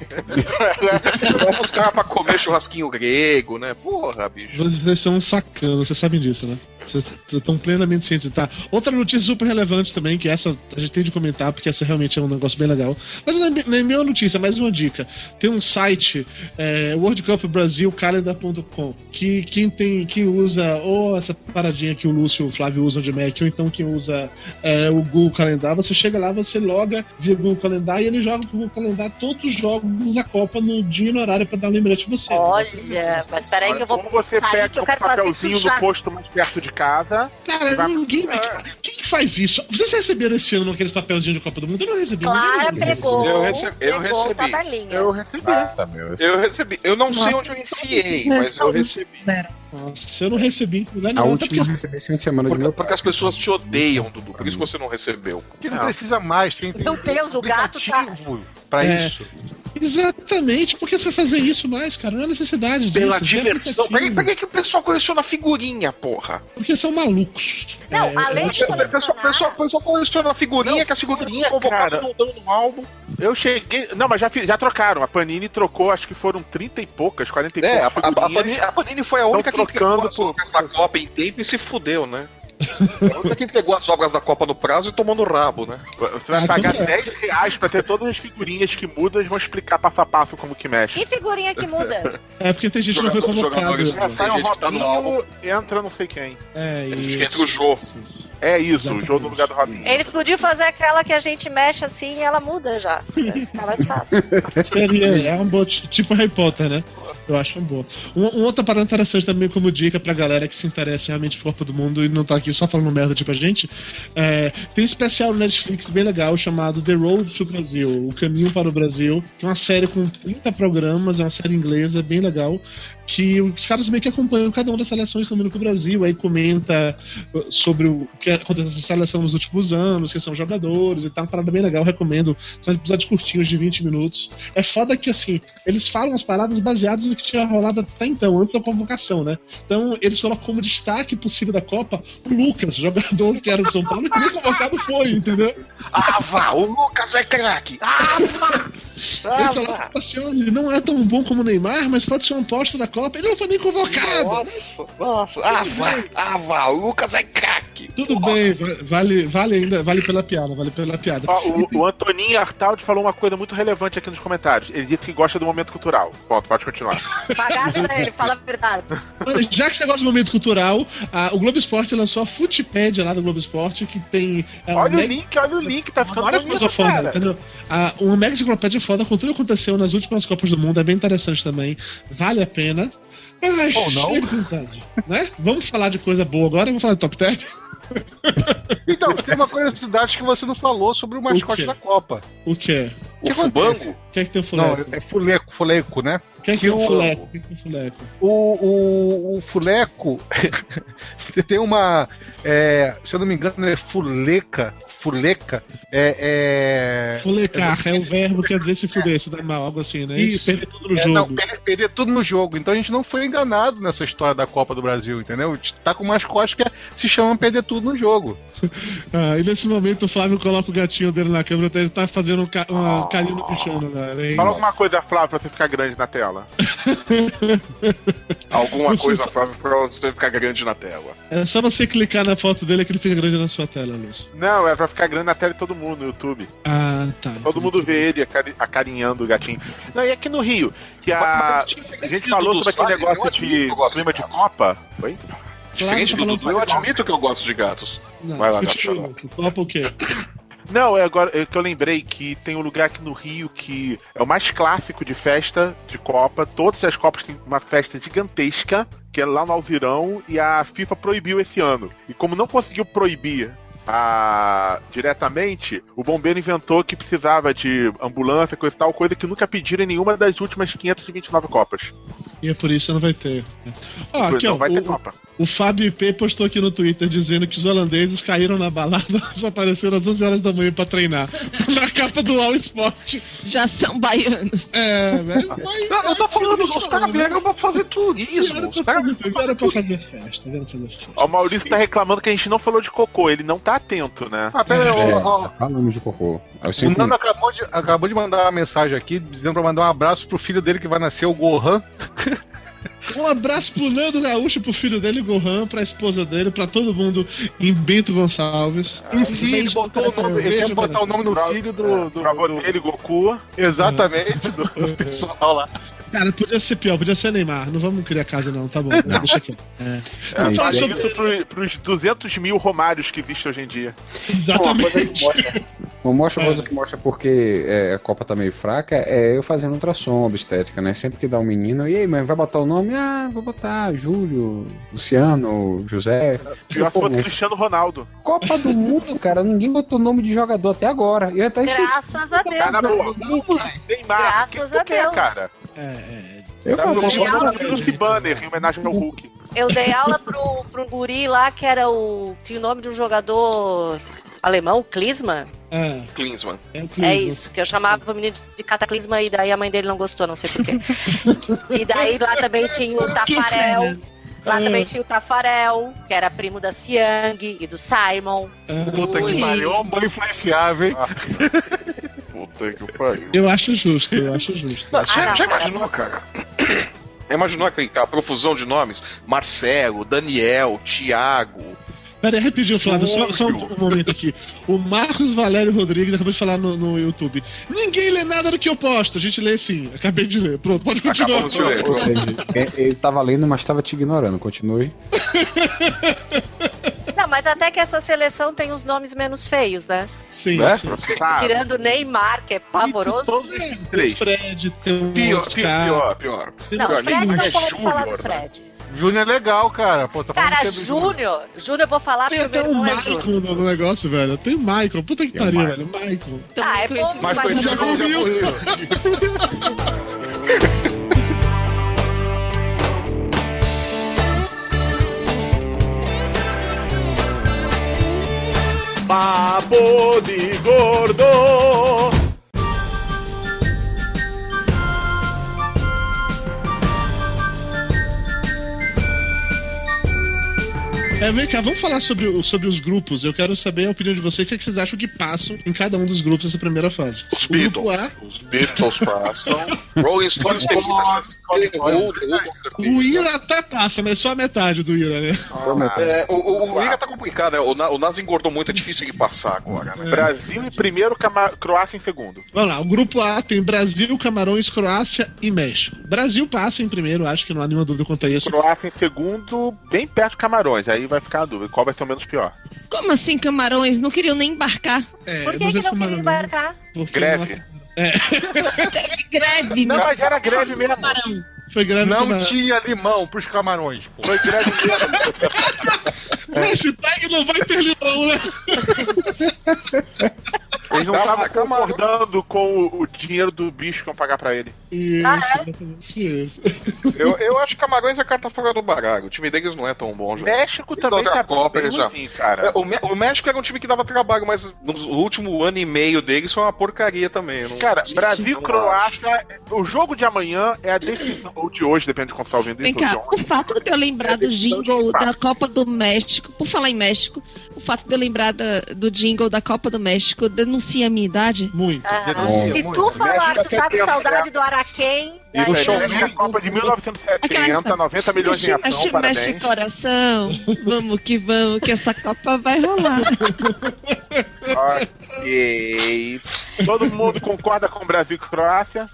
Vamos os caras pra comer churrasquinho grego, né? Porra, bicho. Vocês são sacanos, vocês sabem disso, né? Vocês estão plenamente cientes. Tá. Outra notícia super relevante também, que essa a gente tem de comentar, porque essa realmente é um negócio bem legal. Mas não é, não é nenhuma notícia, mais uma dica. Tem um site, é, World Cup Brasil Calendar.com, que quem tem, quem usa ou essa paradinha que o Lúcio e o Flávio usam de Mac, ou então quem usa é, o Google Calendar, você chega lá, você loga via Google Calendar e ele joga pro Google Calendar todos os jogos da Copa no dia e no horário pra dar um lembrete pra você. Olha, mas peraí que eu vou Como você pega um fazer papelzinho no posto mais perto de casa. Cara, Vai- ninguém. Quem faz isso? Vocês receberam esse ano aqueles papelzinhos de Copa do Mundo? Eu não recebi. Clara pegou, Eu recebi- eu pegou o recebi. Eu recebi. tá, meu. Eu recebi. Eu não sei Nossa. onde eu enfiei, mas eu recebi. Nossa, eu não recebi. Não é A não, última porque eu recebi esse fim de semana de Porque, meu porque as pessoas te odeiam, Dudu. Por isso que você não recebeu. Que não precisa mais. Tem, tem Meu Deus, o gato tá- pra É. isso. Exatamente. Por que você vai fazer isso mais, cara? Não é necessidade disso. Pela diversão. Por que, que que o pessoal coleciona figurinha, porra? Porque são malucos. Não, É, além de O pessoal, o pessoal, colecionar, o pessoal coleciona figurinha, Não, que a figurinha convocada no, no álbum. Eu cheguei. Não, mas já, já trocaram. A Panini trocou, acho que foram 30 e poucas, 40 e É, a, poucas. a, a. Panini, a Panini foi a única que trocando as por- da Copa em tempo e se fudeu, né? A única que entregou as obras da Copa no prazo e tomou no rabo, né? Você vai Ah, pagar tudo bem. 10 reais pra ter todas as figurinhas que mudam e vão explicar passo a passo como que mexe. que figurinha que muda? É porque tem gente que não foi Jogador- convocado. né? Sai um tá no Robinho, entra não sei quem. É, isso. entra o Jô. É isso, Exatamente. o jogo no lugar do Robinho. Eles podiam fazer aquela que a gente mexe assim e ela muda já. Tá mais fácil. Seria, é um bom, tipo Harry Potter, né? Eu acho um bom. Um, um outra parada interessante também como dica pra galera que se interessa realmente por Copa do Mundo e não tá aqui só falando merda tipo a gente, é, tem um especial no Netflix bem legal chamado The Road to Brasil, O Caminho para o Brasil, que é uma série com 30 programas, é uma série inglesa bem legal, que os caras meio que acompanham cada uma das seleções que vindo pro Brasil, aí comenta uh, sobre o que aconteceu nessa seleção nos últimos anos, quem são os jogadores e tal, uma parada bem legal, recomendo. São episódios curtinhos de 20 minutos. É foda que, assim, eles falam as paradas baseadas no que tinha rolado até então, antes da convocação, né? Então, eles colocam como destaque possível da Copa o Lucas, jogador que era do São Paulo, que nem convocado foi, entendeu? Ah, vá, o Lucas é craque. Ah, vá. Ele assim, olha, ele não é tão bom como o Neymar, mas pode ser uma aposta da Copa. Ele não foi nem convocado. Nossa, nossa. Ah, vá, ah, vá, o Lucas é craque. Tudo bem, va- vale, vale ainda, vale pela piada, vale pela piada. Ó, o, o Antoninho Artaud falou uma coisa muito relevante aqui nos comentários. Ele disse que gosta do momento cultural. Ponto, pode continuar. Pagasse pra ele, fala a verdade. Já que você gosta do momento cultural, a- o Globo Esporte lançou a Futipédia lá do Globo Esporte, que tem. é, olha o mega- link, olha o link, tá ficando Olha coisa foda, entendeu? A, uma mega enciclopédia foda com tudo que aconteceu nas últimas Copas do Mundo, é bem interessante também. Vale a pena. Ai, Ou não. né? Vamos falar de coisa boa agora, vamos falar de top 10? Então, tem uma curiosidade que você não falou sobre o mascote quê? da Copa. O quê? O que Fubango? acontece? Quem é que tem o Não, fuleco? é fuleco, fuleco, né? Quem é que que tem o o- fuleco? Quem tem o fuleco? O, o, o fuleco tem uma. é, se eu não me engano, é fuleca. Fuleca. É. é Fulecar é o verbo que quer dizer se fuder, se dar mal, algo assim, né? Isso. Perder tudo no é, jogo. não, perder, perder tudo no jogo. Então a gente não foi enganado nessa história da Copa do Brasil, entendeu? A gente tá com um mascote que é- se chama perder tudo no jogo. Ah, e nesse momento o Flávio coloca o gatinho dele na câmera, então ele tá fazendo um, ca um carinho no pichano, cara. hein? Fala alguma coisa, Flávio, pra você ficar grande na tela. Alguma Não coisa, Flávio, pra você ficar grande na tela. É só você clicar na foto dele que ele fica grande na sua tela, Lúcio. Não, é pra ficar grande na tela de todo mundo no YouTube. Ah, tá. Todo mundo vê ele acari- acarinhando o gatinho. Não, e aqui no Rio, que a, a gente falou sobre aquele negócio de clima de Copa. Oi? Diferente Claro, do tá Dudu, eu admito que eu gosto de gatos. Não, Vai lá, continua, Gato. Copa o quê? Não, é agora é que eu lembrei que tem um lugar aqui no Rio que é o mais clássico de festa de Copa. Todas as Copas têm uma festa gigantesca, que é lá no Alzirão, e a FIFA proibiu esse ano. E como não conseguiu proibir a... diretamente, o bombeiro inventou que precisava de ambulância, coisa e tal, coisa que nunca pediram em nenhuma das últimas 529 Copas. E é por isso que não vai ter. Ó, aqui, não ó, vai ter o, Copa. O Fábio IP postou aqui no Twitter dizendo que os holandeses caíram na balada, só apareceram às 11 horas da manhã pra treinar. na capa do All Sport. Já são baianos. É, velho. mas- Não, eu tô falando, os caras vieram pra fazer turismo. Vieram Os pra caras fazer- vieram pra fazer festa, vieram fazer festa. Ó, O Maurício tá reclamando que a gente não falou de cocô, ele não tá atento, né? Ah, pera aí, É, ó, ó, falamos de cocô. É o Nando acabou de, acabou de mandar uma mensagem aqui dizendo pra mandar um abraço pro filho dele que vai nascer, o Gohan. Um abraço pro Nando Gaúcho, pro filho dele, Gohan, pra esposa dele, pra todo mundo em Bento Gonçalves. Em si, ele botou o nome, ele quer botar o nome no Pra- filho do. do, Pra avô do- dele, Goku. exatamente, do, do pessoal lá. Cara, podia ser pior, podia ser Neymar. Não vamos criar casa, não, tá bom. Deixa aqui. É. É, Vamos falar fala sobre. isso pro, pros 200 mil Romários que existem hoje em dia. Uma coisa que Exatamente. mostra. Não mostra É. coisa que mostra porque é, a Copa tá meio fraca, é eu fazendo ultrassom obstétrica, né? Sempre que dá um menino, e aí, mãe, vai botar o nome? Ah, vou botar Júlio, Luciano, José. Pior mas Cristiano Ronaldo. Copa do Mundo, cara, ninguém botou nome de jogador até agora. E até. Graças a Deus. Cara. Graças que, a o que é, Deus. cara? É, é. Eu Tá no Mundial. Bruce Banner, em homenagem ao Hulk. Eu dei aula pro, pro guri lá que era o. Tinha o nome de um jogador alemão, Klisman. É, Klinsmann. é o É Klinsmann. isso, que eu chamava o menino de Cataclisma e daí a mãe dele não gostou, não sei porquê. e daí lá também tinha o Que Tafarel. Lá É. também tinha o Tafarel, que era primo da Siang e do Simon. É, Puta que pariu, mãe influenciável, hein? Puta que pariu. Eu acho justo, eu acho justo. Não, já, Ah, já cara. imaginou, cara? Imaginou a, a profusão de nomes? Marcelo, Daniel, Tiago. Pera aí, rapidinho, Flávio, só, só um, momento aqui. O Marcos Valério Rodrigues acabou de falar no, no YouTube. Ninguém lê nada do que eu posto. A gente lê sim. Acabei de ler. Pronto, pode continuar. Ler. Ou seja, é- ele tava lendo, mas tava te ignorando. Continue. Não, mas até que essa seleção tem os nomes menos feios, né? Sim, Né? sim. Tá. Tirando Neymar, que é pavoroso. Todos É, esses tem o três. Fred, tem o Pior, Oscar. pior, pior. Não, pior. o Fred não é pode falar Júnior, do né? Júnior é legal, cara. Pô, tá Cara, é Júnior. Júnior eu vou falar Tem porque o até um é. Michael no, no negócio, velho. Tem o Michael. Puta que Tem pariu, velho. Michael. Ah, é bom, mas conhecido não como Zé. Papo de gordo. É, vem cá, vamos falar sobre, sobre os grupos. Eu quero saber a opinião de vocês. O que, é que vocês acham que passam em cada um dos grupos nessa primeira fase? Os Beatles. A, Os Beatles passam. Rolling Stones tem o Ira até passa, mas só a metade do Ira, né? É, o, o, o Ira tá complicado, né? O, o Nas engordou muito, é difícil de passar agora, né? Brasil em primeiro, Cama- Croácia em segundo. Vamos lá, o grupo A tem Brasil, Camarões, Croácia e México. Brasil passa em primeiro, acho que não há nenhuma dúvida quanto a isso. Croácia em segundo, bem perto de Camarões. Aí vai ficar a dúvida. Qual vai ser o menos pior? Como assim, camarões? Não queriam nem embarcar. É, Por que, que não queria Camarões- embarcar? porque Greve. nossa- Teve greve, Não, mas era greve mesmo. camarão. Foi greve Não Camarões. tinha limão pros camarões, pô. Foi greve mesmo. Hashtag não vai ter limão, né? Eles não estavam calma. concordando com o, o dinheiro do bicho que iam pagar pra ele. Isso, Ah, é? isso. Eu, eu acho que Camarões é carta fora do baralho. O time deles não é tão bom, já. México também tá Copa, bem eles já- ruimzinho, cara. É, O, o México era um time que dava trabalho, mas no último ano e meio deles foi uma porcaria também. Não, Cara, Gente, Brasil e Croácia, o jogo de amanhã é a decisão, ou de hoje, depende de quando você tá ouvindo Vem isso. cá, o fato de eu lembrar do jingle da Copa do México, por falar em México, o fato de eu lembrar da- do jingle da Copa do México denuncia a minha idade? Muito. Aham. Denuncia Se muito. tu falar que tu tá com saudade do Araquém, Isso daí- aí, show é a Copa de 1970, Aquela- 90 milhões de Mexe, ação, mexe, mexe parabéns. coração. Vamos que vamos, que essa Copa vai rolar. Ok. Todo mundo concorda com Brasil e Croácia?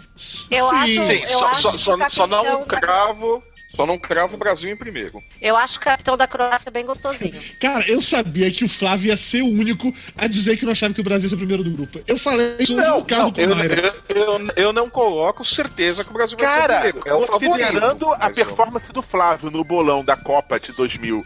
Eu acho- Sim, Eu só, acho só, que só, o só não da- cravo. Só não cravo o Brasil em primeiro. eu acho o capitão da Croácia bem gostosinho. Cara, eu sabia que o Flávio ia ser o único a dizer que não achava que o Brasil ia ser o primeiro do grupo. Eu falei isso hoje no carro com eu, eu, eu, eu não coloco certeza que o Brasil vai Cara, ser o primeiro. É considerando a performance do Flávio no bolão da Copa de 2000,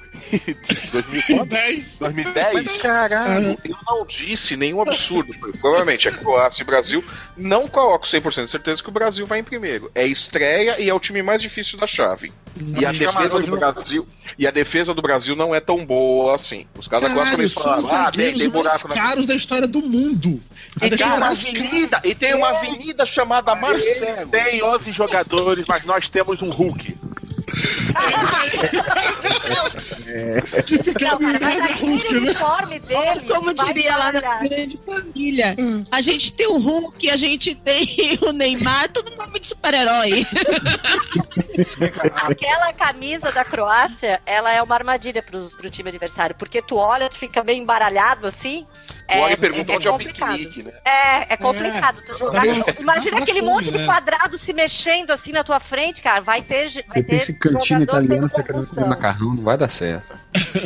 2000 quanto? 10. 2010, Mas caralho, eu não disse nenhum absurdo. Provavelmente é Croácia e Brasil. Não coloco 100% de certeza que o Brasil vai em primeiro. É estreia e é o time mais difícil da chave. E a defesa do Brasil e a defesa do Brasil não é tão boa assim. Os caras gostam Caralho, de são os falar, ah, tem, tem mais buraco na caros da história do mundo. E tem uma mais avenida, e tem uma avenida chamada Marcelo. tem 11 jogadores, mas nós temos um Hulk. que fica Não, cara, mas aquele né? uniforme dele. Como diria lá na grande família. A gente tem o Hulk, a gente tem o Neymar, tudo nome de super-herói. Aquela camisa da Croácia, ela é uma armadilha pro, pro time adversário, porque tu olha, tu fica meio embaralhado assim. O Oli pergunta é onde é o complicado. piquenique, né? É, é complicado tu jogar. É. Imagina Tá aquele fome, monte de né? quadrado se mexendo assim na tua frente, cara. Vai ter, vai Você ter tem esse cantinho jogador italiano tendo que tá querendo comer macarrão, não vai dar certo.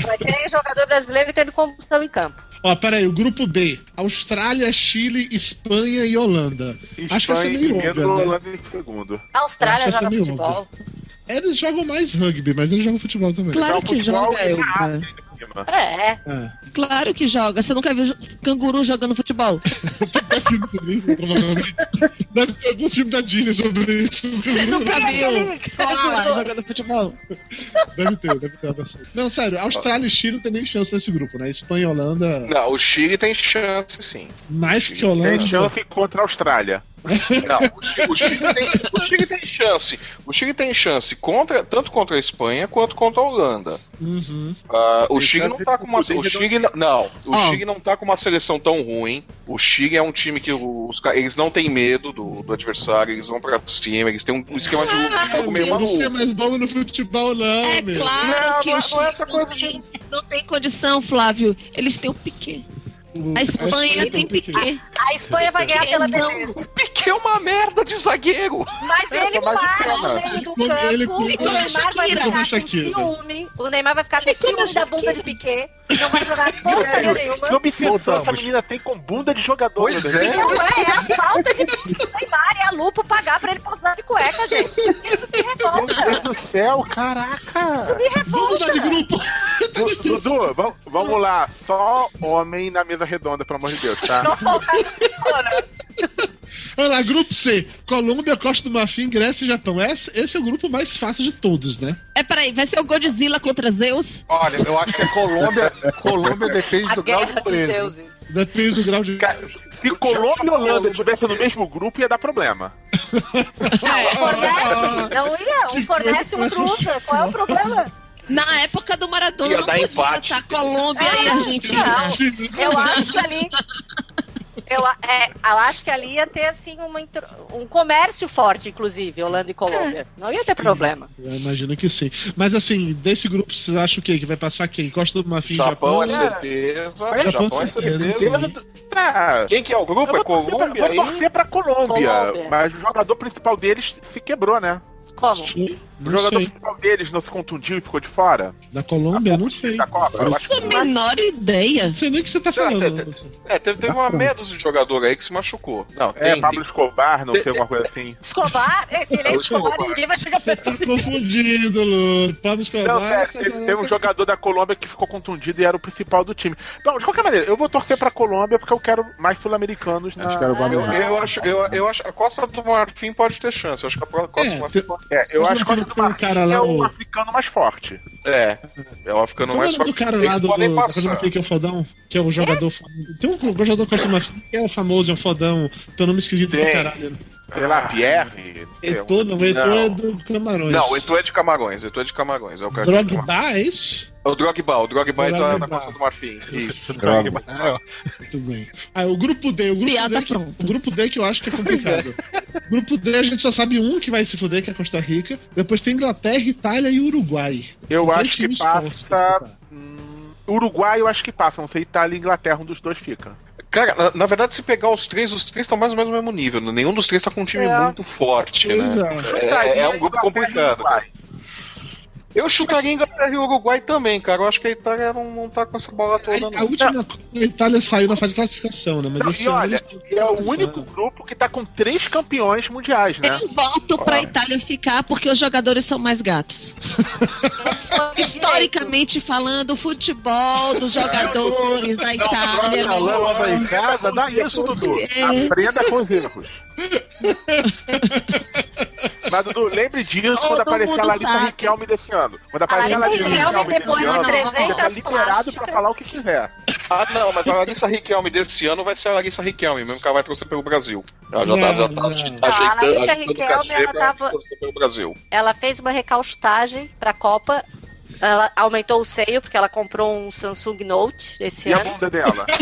Vai ter jogador brasileiro tendo convulsão em campo. Ó, peraí, o grupo B. Austrália, Chile, Espanha e Holanda. Acho que essa é Espanha meio óbvia, né? Holanda em segundo. A Austrália essa joga futebol. Eles jogam mais rugby, mas eles jogam futebol também. Claro que futebol joga, é. É. É. Claro que joga. Você nunca viu canguru jogando futebol? Provavelmente. Deve ter algum filme da Disney sobre isso. Nunca viu? canguru. jogando futebol. Deve ter, deve ter assim. Não, sério, Austrália e Chile não tem nem chance nesse grupo, né? Espanha e Holanda, Não, o Chile tem chance, sim. mais que Holanda. Tem chance contra a Austrália. Não, o Chile, o Chile tem, o Chile tem chance. O Chile tem chance contra, tanto contra a Espanha quanto contra a Holanda. Uhum. Ah, o Chile não tá com uma. de O Chile não. Não, o Ó. Chile não tá com uma seleção tão ruim. O Chile é um time que os, eles não têm medo do, do adversário, eles vão pra cima, eles têm um, um esquema de Ah, jogo meio Eu não maluco. mais bom no futebol, não, É meu. claro Não, que não o não é Chile essa não coisa tem, não tem condição, Flávio. Eles têm o Piquet. O- A Espanha tem Piquet. Piquet. A Espanha vai ganhar pela beleza. Que é uma merda de zagueiro! Mas ele mas para isso no é- meio do campo. ele o Neymar vai Shakira. ficar com ciúme. O Neymar vai ficar com Ele ciúme da bunda de Piquet. Não vai jogar porcaria Que nenhuma. obsessão essa menina tem com bunda de jogador. Pois é. Não é, é a falta de Neymar e a Lupo pagar pra ele posar de cueca, gente. Isso me Meu Deus revolta. do céu, caraca! Me Vamos mudar de revolta. grupo. Dudu, vamos lá. Só homem na mesa redonda, pelo amor de Deus, tá? Olha lá, grupo C. Colômbia, Costa do Marfim, Grécia e Japão. Esse, esse é o grupo mais fácil de todos, né? É, peraí, vai ser o Godzilla contra Zeus? Olha, eu acho que a Colômbia, Colômbia depende A do grau de deuses. Depende do grau de. Cara, Se Colômbia e Holanda estivessem no mesmo grupo, ia dar problema. Fornece? Não ia. Um fornece, o outro usa. Qual é o problema? Na época do Maradona Ia não dar podia empate. estar Colômbia e É, Argentina. não. Eu acho que ali. Eu, a- é, eu acho que ali ia ter assim uma um comércio forte, inclusive, Holanda e Colômbia. Não ia ter problema. Eu imagino que sim. Mas assim, desse grupo, vocês acham o quê? Que vai passar quem? Costa do Marfim, Japão é Japão? certeza. Japão Japão é certeza, certeza. sim. Tá. Quem que é o Eu grupo? vou É torcer, pra, Colômbia? vou torcer pra Colômbia, Colômbia. mas o jogador principal deles se quebrou, né? Como? O Não jogador sei. principal deles não se contundiu e ficou de fora Da Colômbia, não sei. da Copa. Eu que menor ideia. Não sei nem o que você tá falando. É, é. É, teve, teve uma meia dúzia de jogador aí que se machucou. Não, É, tem, Pablo tem- Escobar, não sei, alguma coisa assim. Escobar? Esse ele é É o Escobar, Escobar. ninguém vai chegar perto Tá dele. confundido, Lúcio. Pablo Não, Escobar. é, teve, teve um jogador da Colômbia que ficou contundido e era o principal do time. Bom, de qualquer maneira, eu vou torcer pra Colômbia porque eu quero mais sul-americanos na. Acho que era o Eu, eu acho, eu, eu acho a Costa do Marfim pode ter chance. Eu acho que a Costa É, do Marfim tem- pode É, eu acho que não o tem um cara lá, é o o- africano mais forte. É, é o africano Como é o mais nome do forte. cara lá do, do, do que é o fodão? Que é o jogador. fo- Tem um jogador Costa do Marfim que é famoso, é um fodão. Tem um nome esquisito pra Tem. caralho. né? Sei lá, Pierre. Eto'o, não, Eto'o Não. é do Camarões. Não, o Eto'o é de Camarões. Eto'o é de Camarões. É o cara. Drogba, é isso? É o Drogba. O Drogba é da, da Drogba. Costa do Marfim. Isso. Droga. Muito bem. Ah, o grupo D, o grupo Piada D, que, o grupo D que eu acho que é complicado. grupo D a gente só sabe um que vai se fuder, que é a Costa Rica. Depois tem Inglaterra, Itália e Uruguai. Eu São acho que passa. hum, Uruguai eu acho que passa, não sei Itália e Inglaterra, um dos dois fica. Cara, na, na verdade, se pegar os três, os três estão mais ou menos no mesmo nível. né? Nenhum dos três tá com um time É. muito forte, né? é. É, é um grupo complicado. Eu chutaria Inglaterra e Uruguai também, cara. Eu acho que a Itália não, não tá com essa bola toda, A, a não. última a Itália saiu na fase de classificação, né? Mas Não, esse e olha, é o único grupo que tá com três campeões mundiais, né? Eu voto pra. Itália ficar porque os jogadores são mais gatos. Historicamente falando, o futebol dos jogadores da Itália. Troca a lâmpada em casa, dá isso, Dudu. É. Aprenda com os erros. Mas, Dudu, lembre disso Todo quando aparecer a Larissa sabe. Riquelme desse ano. Quando aparecer a Larissa Riquelme, Riquelme depois desse de ano, 300 você tá liberado pra falar o que quiser. Ah, não, mas a Larissa Riquelme desse ano vai ser a Larissa Riquelme, mesmo que ela vai torcer pelo Brasil. Ela já tá, já tá ajeitando. A Larissa ajeitando o Riquelme, cachê ela pra tava- pelo Brasil. Ela fez uma recaustagem pra Copa. Ela aumentou o seio porque ela comprou um Samsung Note esse E a ano. bunda dela?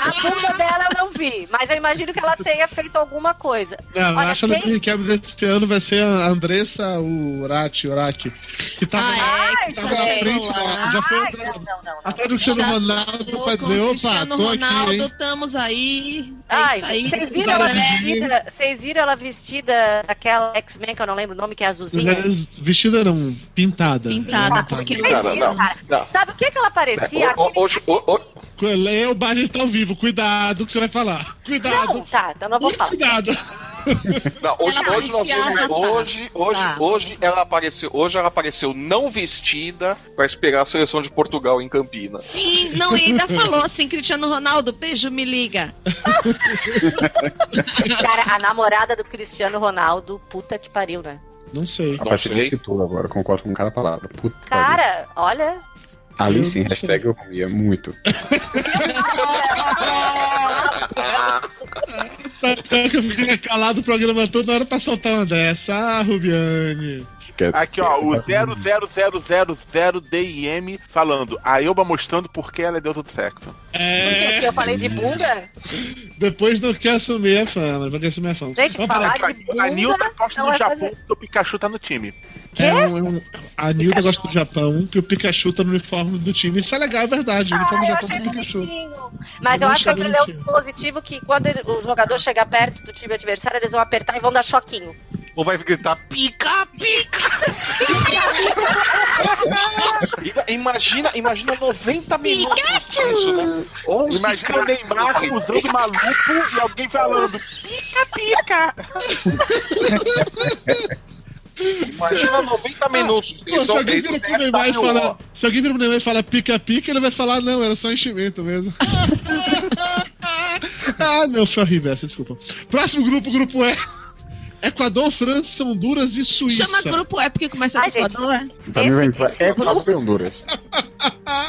A bunda dela eu não vi, mas eu imagino que ela tenha feito alguma coisa. Não, Olha, acho que quem- o quebra desse ano vai ser a Andressa Urati, Uraki. Que tava, Ah, é, Ai, tava na frente, da- já foi outra- não, não, não, não. atrás do Cristiano Ronaldo pra dizer, opa, Cristiano tô Ronaldo, aqui, hein? estamos aí. É Ai, isso aí. vocês viram ela vestida? Vocês viram ela vestida daquela X-Men que eu não lembro o nome, que é azulzinha? Vestida não, pintada. Pintada, Ela porque Vocês Não, não, viram, não. cara? Não. Sabe o que, que ela parecia? Ho- Hoje, ho- ho- É, o Barra está ao vivo, cuidado que você vai falar. Cuidado. Não, tá, então não vou falar. cuidado. Não, hoje, Ela hoje nós vimos. tá? Hoje, hoje, Tá. hoje ela apareceu. Hoje ela apareceu não vestida pra esperar a seleção de Portugal em Campinas. Sim, não, e ainda falou assim, Cristiano Ronaldo, beijo, me liga. Cara, a namorada do Cristiano Ronaldo, puta que pariu, né? Não sei. Ser sei. disso tudo agora, concordo com cada palavra. Puta que pariu. Cara, olha. Ali sim, hashtag eu comia muito. Eu fiquei calado o programa todo na hora pra soltar uma dessa. Ah, Rubiane. Quer- Aqui, ó, o quer- 00000DIM falando. A Elba mostrando porque ela é deusa do sexo. É, Que eu falei de bunda. depois não quer assumir a fama, não quer assumir a fama. Gente, Vamos falar falar. de A bunda. Nilda gosta do vai Japão fazer- o Pikachu tá no time. É um- é um- a Nilda gosta do Japão, que o Pikachu tá no uniforme do time. Isso é legal, é verdade. O uniforme do Ah, Japão tem Pikachu. bonitinho. Mas Eu eu acho que é um dispositivo que quando ele- o jogador chegar perto do time adversário, eles vão apertar e vão dar choquinho. Ou vai gritar pica, pica. Imagina, imagina 90 minutos disso, né? 11 Imagina o Neymar usando uma lupa e alguém falando pica, pica. Imagina 90 minutos. Pô, se alguém vira pro Neymar e apertar no- fala. Se alguém vira pro Neymar e fala pica-pica, ele vai falar, não, era só enchimento mesmo. ah, não, foi horrível essa, desculpa. Próximo grupo, grupo E. Equador, França, Honduras e Suíça. Chama grupo E porque começa Ai, com Equador, é? Mim vai entrar esse Equador e Honduras.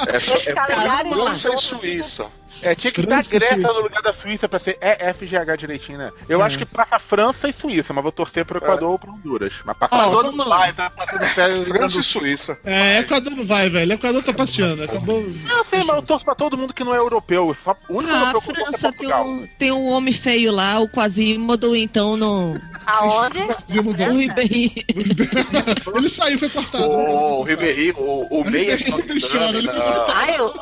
É, Esse é calendário França não- e Suíça. É, tinha que dar França Suíça. no lugar da Suíça pra ser EFGH direitinho, né? Eu É. acho que passa França e Suíça, mas vou torcer pro Equador ou pro Honduras. Mas passa Ó, Equador não lá. vai, tá passando pé. França e Suíça. É, Equador não vai, velho. Equador tá passeando. Acabou. Eu sei, mas eu torço pra todo mundo que não é europeu. Só, o único Ah, europeu que eu torço é França tem Portugal. um, tem um homem feio lá, o Quasimodo, então não. Aonde? Viu, mudou. O Ribeirinho. Ele saiu, foi cortado. O Ribeirinho, o, o meia de Notre Ele chora, Ai, eu.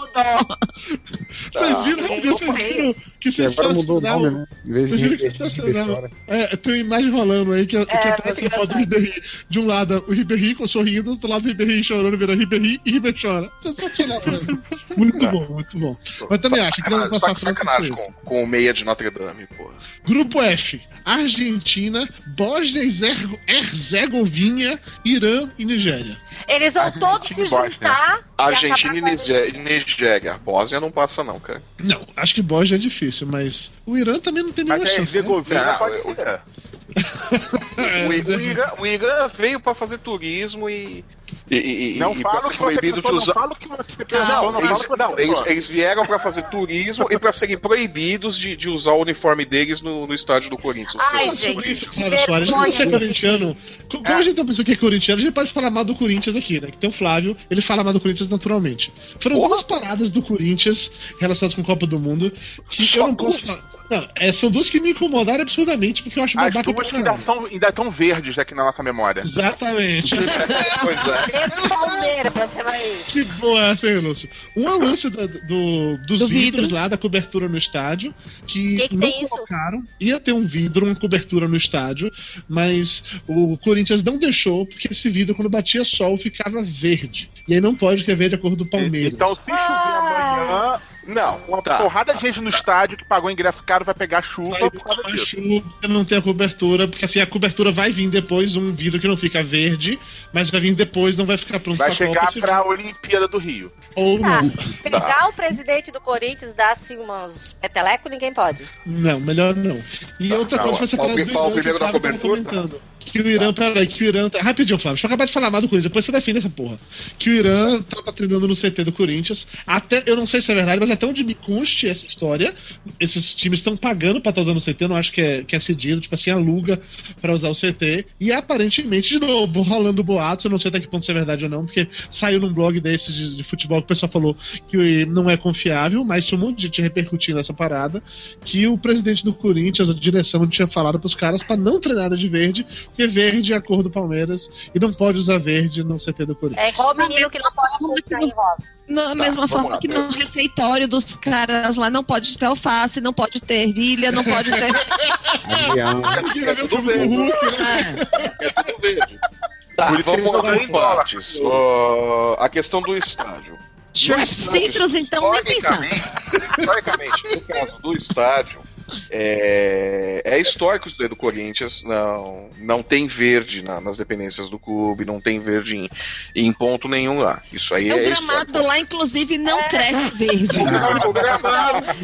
Vocês viram, Ah, vocês viram que Que o sensacional. né? Vocês viram que Ribeirinho, sensacional. É, tem uma imagem rolando aí que, que É, aparece muito a foto do Ribéry. De um lado, o Ribéry com sorrindo, do outro lado, o Ribéry chorando, vira Ribéry e Ribéry chora. Sensacional, velho. Muito bom, muito bom. Mas também Só acho que sacanagem, passar Suíça. com, com o meia de Notre Dame, porra. Grupo F: Argentina, Bósnia e Herzegovina, Irã e Nigéria. Eles vão Argentina todos se juntar. Argentina e e Nigéria. Bósnia não passa, não, cara. Não, acho que Bósnia é difícil, mas o Irã também não tem nenhuma Mas a chance. Né? Herzegovina Não, pode ser. É, O, I- o Irã, o Irã veio pra fazer turismo e. e, e- Não e falo que você proibido de pensou, não usar. falo que você pensou, Não, não eles, falo que você não, eles, eles vieram pra fazer turismo e pra serem proibidos de, de usar o uniforme deles no, no estádio do Corinthians. Ai, sobre gente, isso, que Flávio Soares. vergonha. Você é corintiano. Co- Como a gente tem uma pessoa que é corintiana, a gente pode falar mal do Corinthians aqui, né? Que tem o Flávio, ele fala mal do Corinthians naturalmente. Foram Porra. duas paradas do Corinthians relacionadas com a Copa do Mundo que Só eu não posso duas? falar. Não, é, são duas que me incomodaram absurdamente, porque eu acho As babaca duas que ainda são ainda tão verdes aqui na nossa memória. Exatamente. Pois é. Mais. Que boa essa aí, Lúcio. Um é o lance da- do- dos Do vidros vidro. lá, da cobertura no estádio, que, Que que não tem isso? colocaram. Ia ter um vidro, uma cobertura no estádio, mas o Corinthians não deixou, porque esse vidro, quando batia sol, ficava verde. E aí não pode, que é verde a cor do Palmeiras. Então, se chover amanhã, Não, uma tá. porrada de gente no estádio que pagou ingresso caro vai pegar chuva Vai por causa disso. chuva, não tem a cobertura, porque assim, a cobertura vai vir depois, um vidro que não fica verde, mas vai vir depois, não vai ficar pronto Vai pra chegar Copa, pra Olimpíada do Rio. ou Tá. não. Pegar o presidente do Corinthians, dar assim umas peteleco, ninguém pode. Não, melhor não. E outra não, coisa vai ser o da cobertura. Que o Irã, peraí, que o Irã. Tá... Rapidinho, Flávio, deixa eu acabar de falar mal do Corinthians, depois você defende essa porra. Que o Irã tava treinando no CT do Corinthians. Até, eu não sei se é verdade, mas até onde me conste essa história, esses times estão pagando pra estar usando o CT, eu não acho que é, que é cedido, tipo assim, aluga pra usar o CT. E aparentemente, de novo, rolando boatos, eu não sei até que ponto isso é verdade ou não, porque saiu num blog desses de, de futebol que o pessoal falou que não é confiável, mas tinha um monte de gente repercutindo essa parada que o presidente do Corinthians, a direção, tinha falado pros caras pra não treinarem de verde, porque verde é a cor do Palmeiras e não pode usar verde no CT do Corinthians. É igual o menino que não pode apostar em roda. Da mesma forma lá, que no refeitório dos caras lá não pode ter alface, não pode ter ervilha, não pode ter. O tudo né? É. É tudo verde. Tá, Por isso vamos lá ganham partes. Uh, a questão do estádio. Citrus, então, nem pensar. historicamente, historicamente, no caso do estádio, É, é histórico isso daí do Corinthians. Não, não tem verde na- nas dependências do clube, não tem verde em, em ponto nenhum lá. Isso aí O é, gramado histórico. lá, inclusive, não cresce verde. O gramado,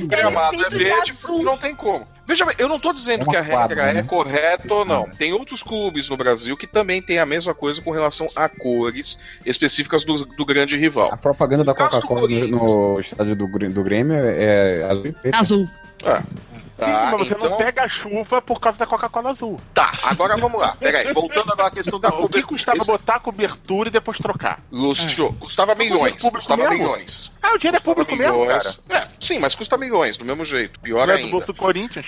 o gramado é verde porque não tem como. Veja bem, eu não tô dizendo É que a regra quadra, é né? correta ou não. Tem outros clubes no Brasil que também têm a mesma coisa com relação a cores específicas do, do grande rival. A propaganda da No do Coca-Cola no, estádio do, do Grêmio é azul e preto. Azul. Tá, Sim, mas você então- não pega chuva por causa da Coca-Cola azul. Tá, agora vamos lá. Peraí, voltando agora à questão da Não, o que cobertura. custava Esse- botar a cobertura e depois trocar? Lúcio, custava milhões. público Custava mesmo? milhões. Ah, o dinheiro é Custava público mesmo, milhões. cara. É, sim, mas custa milhões, do mesmo jeito. Pior Não é do ainda. bolso do Corinthians.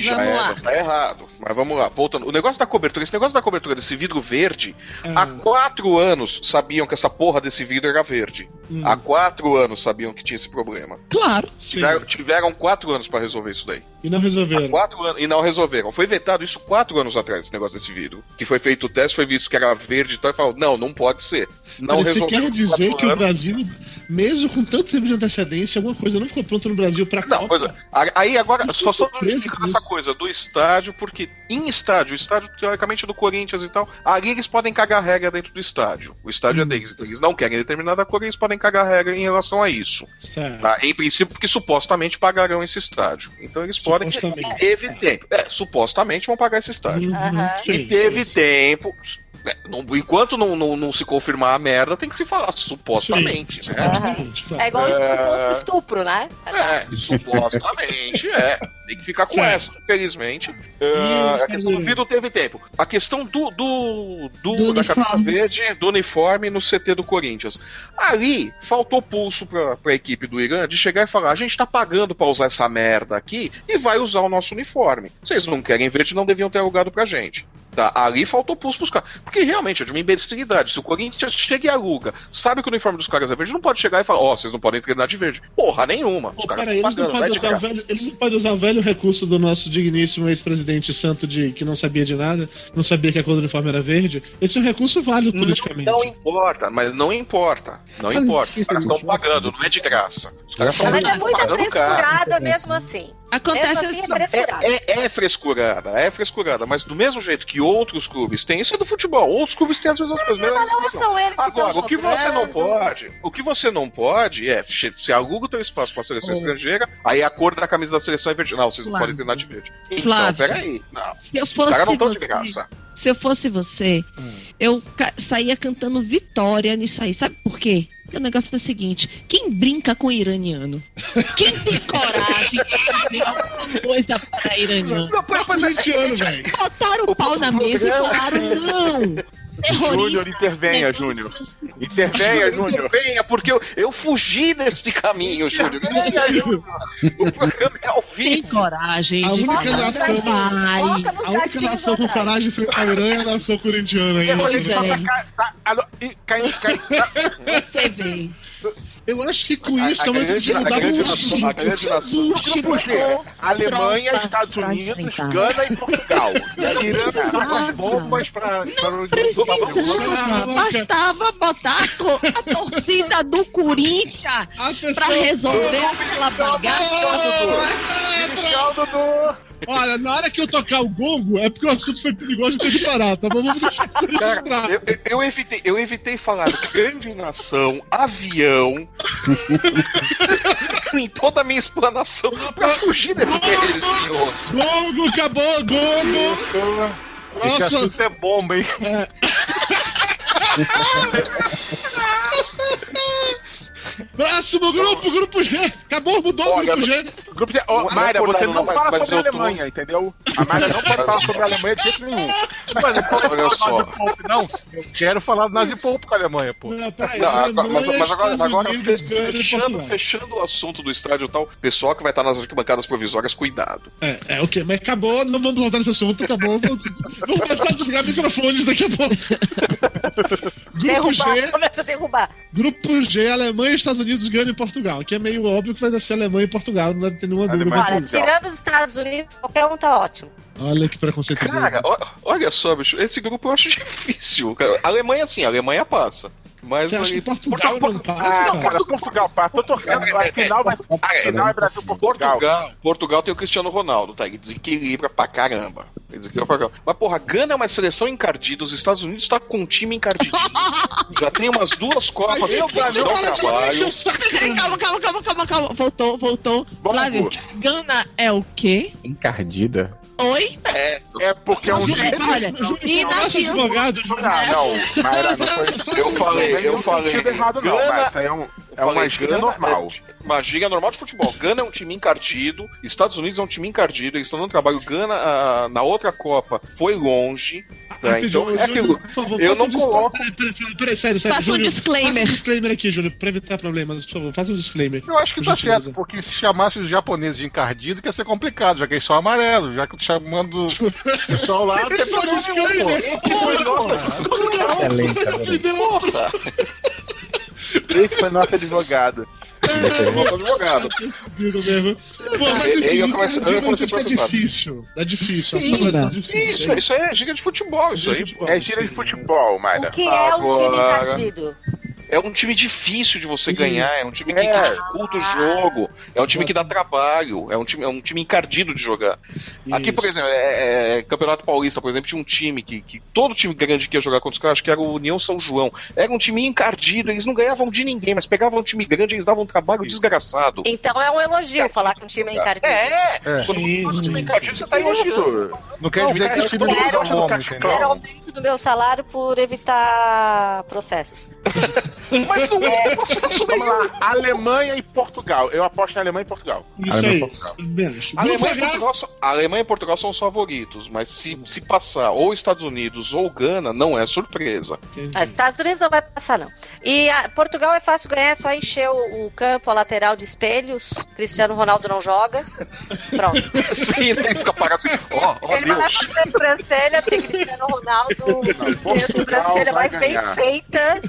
Que já é, tá errado. Mas vamos lá, voltando. O negócio da cobertura, esse negócio da cobertura desse vidro verde, há quatro anos sabiam que essa porra desse vidro era verde. Hum, Há quatro anos sabiam que tinha esse problema. Claro. sim. Tiveram, tiveram quatro anos pra resolver isso daí. E não Há resolveram. quatro anos. E não resolveram. Foi vetado isso quatro anos atrás, esse negócio desse vidro. Que foi feito o teste, foi visto que era verde e tal, e falou: não, não pode ser. Não Mas você quer dizer que o anos. Brasil, mesmo com tanto tempo de antecedência, alguma coisa não ficou pronta no Brasil pra Não, Copa? pois é. Aí agora, Eu só só justificando essa coisa do estádio, porque em estádio, o estádio teoricamente é do Corinthians e tal, ali eles podem cagar regra dentro do estádio. O estádio Hum. é deles, então eles não querem determinada cor, eles podem cagar regra em relação a isso. Certo. Tá? Em princípio, porque supostamente pagarão esse estádio. Então eles podem. Supostamente. Teve tempo. É, supostamente vão pagar esse estádio. Uhum, e teve sim, sim. tempo. Né, não- enquanto não, não, não se confirmar a merda, tem que se falar supostamente, né? Supostamente, claro. É igual É. suposto estupro, né? É, supostamente é. Tem que ficar com Certo. essa, infelizmente. E É, a questão do vidro teve tempo. A questão do, do, do- Do da camisa uniforme. verde, do uniforme no CT do Corinthians. Ali faltou pulso pra, pra equipe do Irã de chegar e falar: a gente tá pagando pra usar essa merda aqui e vai usar o nosso uniforme. Vocês não querem verde, não deviam ter alugado pra gente. Tá, ali faltou pulso pros caras. Porque realmente é de uma imbecilidade. Se o Corinthians chega e aluga, sabe que o uniforme dos caras é verde, não pode chegar e falar: ó, vocês não podem treinar de verde. Porra nenhuma. Os Pô, caras peraí, estão eles, não pagando, vai podem de usar o graça. velho, eles não podem usar o velho recurso do nosso digníssimo ex-presidente santo de que não sabia de nada, não sabia que a cor do uniforme era verde. Esse é um recurso válido politicamente. Não importa, mas não importa. Não Mas importa. Os caras é estão pagando, não é de graça. Os caras estão Mas é muita pagando frescurada mesmo assim. Acontece assim, assim. é frescurada. É, é, é frescurada, é frescurada, mas do mesmo jeito que outros clubes têm, isso é do futebol, outros clubes têm as mesmas coisas. Mas não são eles que Agora, estão o que você não jogando. pode, o que você não pode é, se aluga o teu espaço pra seleção Oh. estrangeira, aí a cor da camisa da seleção é verde. Não, vocês não Flávio. podem treinar de verde. Então, Flávio. peraí. Não, Se eu os caras fosse não estão de você, graça. Se eu fosse você, Hum. eu saía cantando vitória nisso aí. Sabe por quê? Porque o negócio é o seguinte: quem brinca com iraniano? Quem tem coragem de fazer alguma coisa para iraniano? Não, é, Corintiano, velho. Botaram o pau na mesa e falaram: não! Terrorista. Júnior, intervenha, Júnior. Intervenha, Júnior. Venha, porque eu, eu fugi desse caminho, Júnior. Venha, Júnior. O programa é ao Tem vivo. coragem A única nação- A única nação com coragem de enfrentar a Irã é a nação corintiana. Pois é. Tá, tá, cai. Você vê. Eu acho que com A- isso a também grande- a mudar grande muito. nação- a grande nação- Grupo G, Alemanha, Estados pra Unidos. Gana e Portugal. E a Irã com as bombas pra, Precisava, bastava botar a, a torcida do Corinthians pra resolver aquela bagaça. Tchau, Dudu. Olha, na hora que eu tocar o gongo, é porque o assunto foi perigoso e tem que parar, tá bom? Vamos deixar isso Cara, eu, eu- evitei, eu evitei falar grande nação, avião, em toda a minha explanação pra fugir desse religioso. Gongo, acabou, gongo. Esse Próximo. assunto é bomba, hein? Próximo grupo, grupo G. Acabou, mudou o grupo G. Grupo Não é Mayra, você não fala sobre a eu Alemanha, entendeu? A Mayra não pode falar sobre a Alemanha de jeito nenhum. Mas não pode Olha falar só. não. Eu quero falar do Nazi Pope com a Alemanha, pô. Não, peraí. Mas, agora, agora fechando, fechando o assunto do estádio e tal, pessoal que vai estar nas arquibancadas provisórias, cuidado. É, é, ok, mas acabou, não vamos voltar nesse assunto, acabou. Vamos, vamos começar a desligar microfones daqui a pouco. Grupo Derrubar, G, começa a derrubar. grupo G, Alemanha, Estados Unidos, Gana e Portugal. Aqui é meio óbvio que vai ser Alemanha e Portugal, não deve ter nenhuma dúvida. Olha, tirando os Estados Unidos, qualquer um tá ótimo. Olha que preconceito. Cara, olha só, bicho, esse grupo eu acho difícil. cara. A Alemanha, sim, a Alemanha passa. Mas Você acha aí- que Portugal não passa, Ah, cara? cara, Portugal passa. Tô torcendo. A final vai a final é Brasil-Portugal. Portugal, Portugal tem o Cristiano Ronaldo, tá? Ele desequilibra pra caramba. Ele desequilibra pra caramba. Mas, porra, Gana é uma seleção encardida, os Estados Unidos tá com um time encardidinho. Já tem umas duas Copas saco. Calma, calma, calma, calma, calma. Voltou, voltou. Flávio. Gana é o quê? Encardida. Oi? É porque é um Olha, e na Nosso advogado, Ah, não, Mayra, não foi. Eu falei, eu falei. errado, não, Gana- mas é, um, é Eu uma falei, gíria Gana normal. É uma gíria normal de futebol. Gana é um time encardido, Estados Unidos é um time encardido, eles estão dando trabalho. Gana, ah, na outra Copa, foi longe. Tá? Então, é aquilo. favor, eu não um coloco- Peraí, peraí, peraí, peraí, sério, sério. Faça um disclaimer. Faça um disclaimer aqui, Júlio, pra evitar problemas, por favor. Faça um disclaimer. Eu acho que tá gentileza. certo, porque se chamasse os japoneses de encardido, que ia ser complicado, já que eles são amarelos, já que eu tô chamando o pessoal lá, não tem Só problema nenhum, disclaimer. pô. É lenta, Esse foi nosso advogado. Eu vou advogado. Comigo mesmo. Pô, mas Ele- enfim, ele eu digo eu comecei é difícil. É difícil. Sim, é difícil. Isso, isso aí é gíria de futebol, isso aí. É gíria de futebol, Mayra. O que é um time Agora- encardido? É um time difícil de você Sim. ganhar, é um time que É. dificulta o jogo, é um time que dá trabalho, é um time, é um time encardido de jogar. Aqui, por Isso. exemplo, é, é, Campeonato Paulista, por exemplo, tinha um time que, que todo time grande que ia jogar contra os caras, acho que era o União São João. Era um time encardido, eles não ganhavam de ninguém, mas pegavam um time grande e eles davam um trabalho desgraçado. Então é um elogio falar que um time é encardido. É, É. quando Sim, você time sim. encardido, você tá elogiando. Não quer Não, dizer que o time não é um. Quero entendeu? aumento do meu salário por evitar processos. Mas não é processo Vamos nenhum. lá, Alemanha e Portugal. Eu aposto em Alemanha e Portugal. Isso Alemanha aí. e Portugal. Bem. A Alemanha, e Portugal são, a Alemanha e Portugal são os favoritos, mas se, se passar ou Estados Unidos ou Gana, não é surpresa. Ah, Estados Unidos não vai passar, não. E a- Portugal é fácil ganhar, é só encher o, o campo, a lateral de espelhos. Cristiano Ronaldo não joga. Pronto. Sim, né? Fica parado assim, ó, ó Ele não vai Deus. fazer sobrancelha, porque Cristiano Ronaldo tem a sobrancelha mais bem ganhar. feita.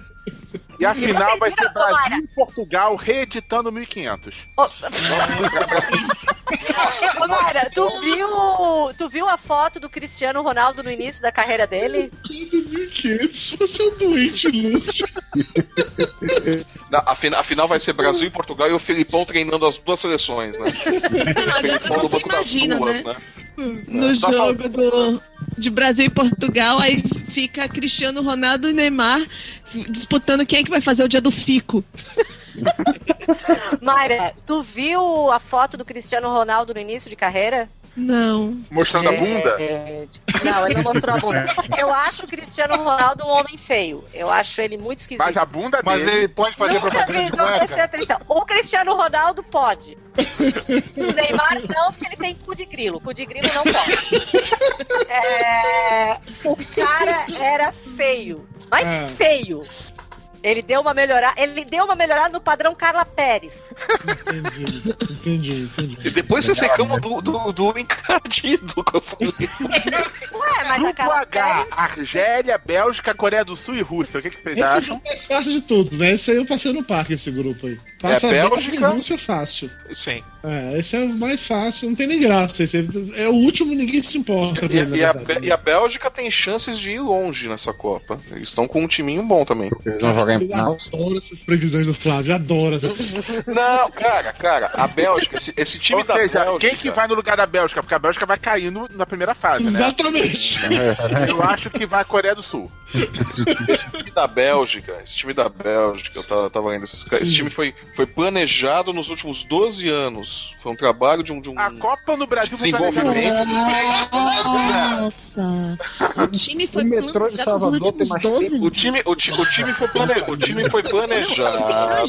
E a final vai ser. Brasil e Portugal reeditando 1500. Ô, Ô, tu viu, tu viu a foto do Cristiano Ronaldo no início da carreira dele? Que isso? Você é um doente, Lúcio. Na- A, fina- a final vai ser Brasil e Portugal e o Filipão treinando as duas seleções, né? O Filipão no banco das imagina, duas, né? né? No Tá jogo do, de Brasil e Portugal, aí fica Cristiano Ronaldo e Neymar disputando quem é que vai fazer o dia do fico. Mayra, tu viu a foto do Cristiano Ronaldo no início de carreira? Não. Mostrando a bunda? Gente. Não, ele não mostrou a bunda. Eu acho o Cristiano Ronaldo um homem feio. Eu acho ele muito esquisito. Mas a bunda Mas dele. ele pode fazer Nunca propaganda vi, de não prestei cueca? atenção. O Cristiano Ronaldo pode. O Neymar não, porque ele tem cu de grilo. Cu de grilo não pode. É, o cara era feio. Mas Ah. feio. Ele deu uma melhorada. Ele deu uma melhorada no padrão Carla Pérez. Entendi, entendi, entendi. E depois vocês reclamam do, do, do encardido que eu falei. Ué, mas a Grupo Carla H, Pérez. Argélia, Bélgica, Coreia do Sul e Rússia. O que, que vocês Esse é o acham? mais fácil de todos, né? Esse aí eu passei no parque, esse grupo aí. Passa É, Bélgica. Rússia fácil. Sim. É, esse é o mais fácil, não tem nem graça. Esse é, é o último, ninguém se importa. E, ele, e a. Bé- e a Bélgica tem chances de ir longe nessa Copa. Eles estão com um timinho bom também. Eles vão jogar em Eu final. adoro essas previsões do Flávio, adoro. Não, cara, cara, a Bélgica, esse, esse time Ou da seja, Bélgica. quem que vai no lugar da Bélgica? Porque a Bélgica vai cair no- na primeira fase, né? Exatamente. Eu acho que vai a Coreia do Sul. Esse time da Bélgica, esse time da Bélgica, eu tava, tava lendo, esses ca- esse Sim. time foi, foi planejado nos últimos 12 anos. Foi um trabalho de um. De um A Copa no Brasil foi Desenvolvimento. planejada- Nossa. O time foi O metrô de planejado Salvador tem mais 12 tempo. o, time, o, ti- o time foi plane, o time foi planejado.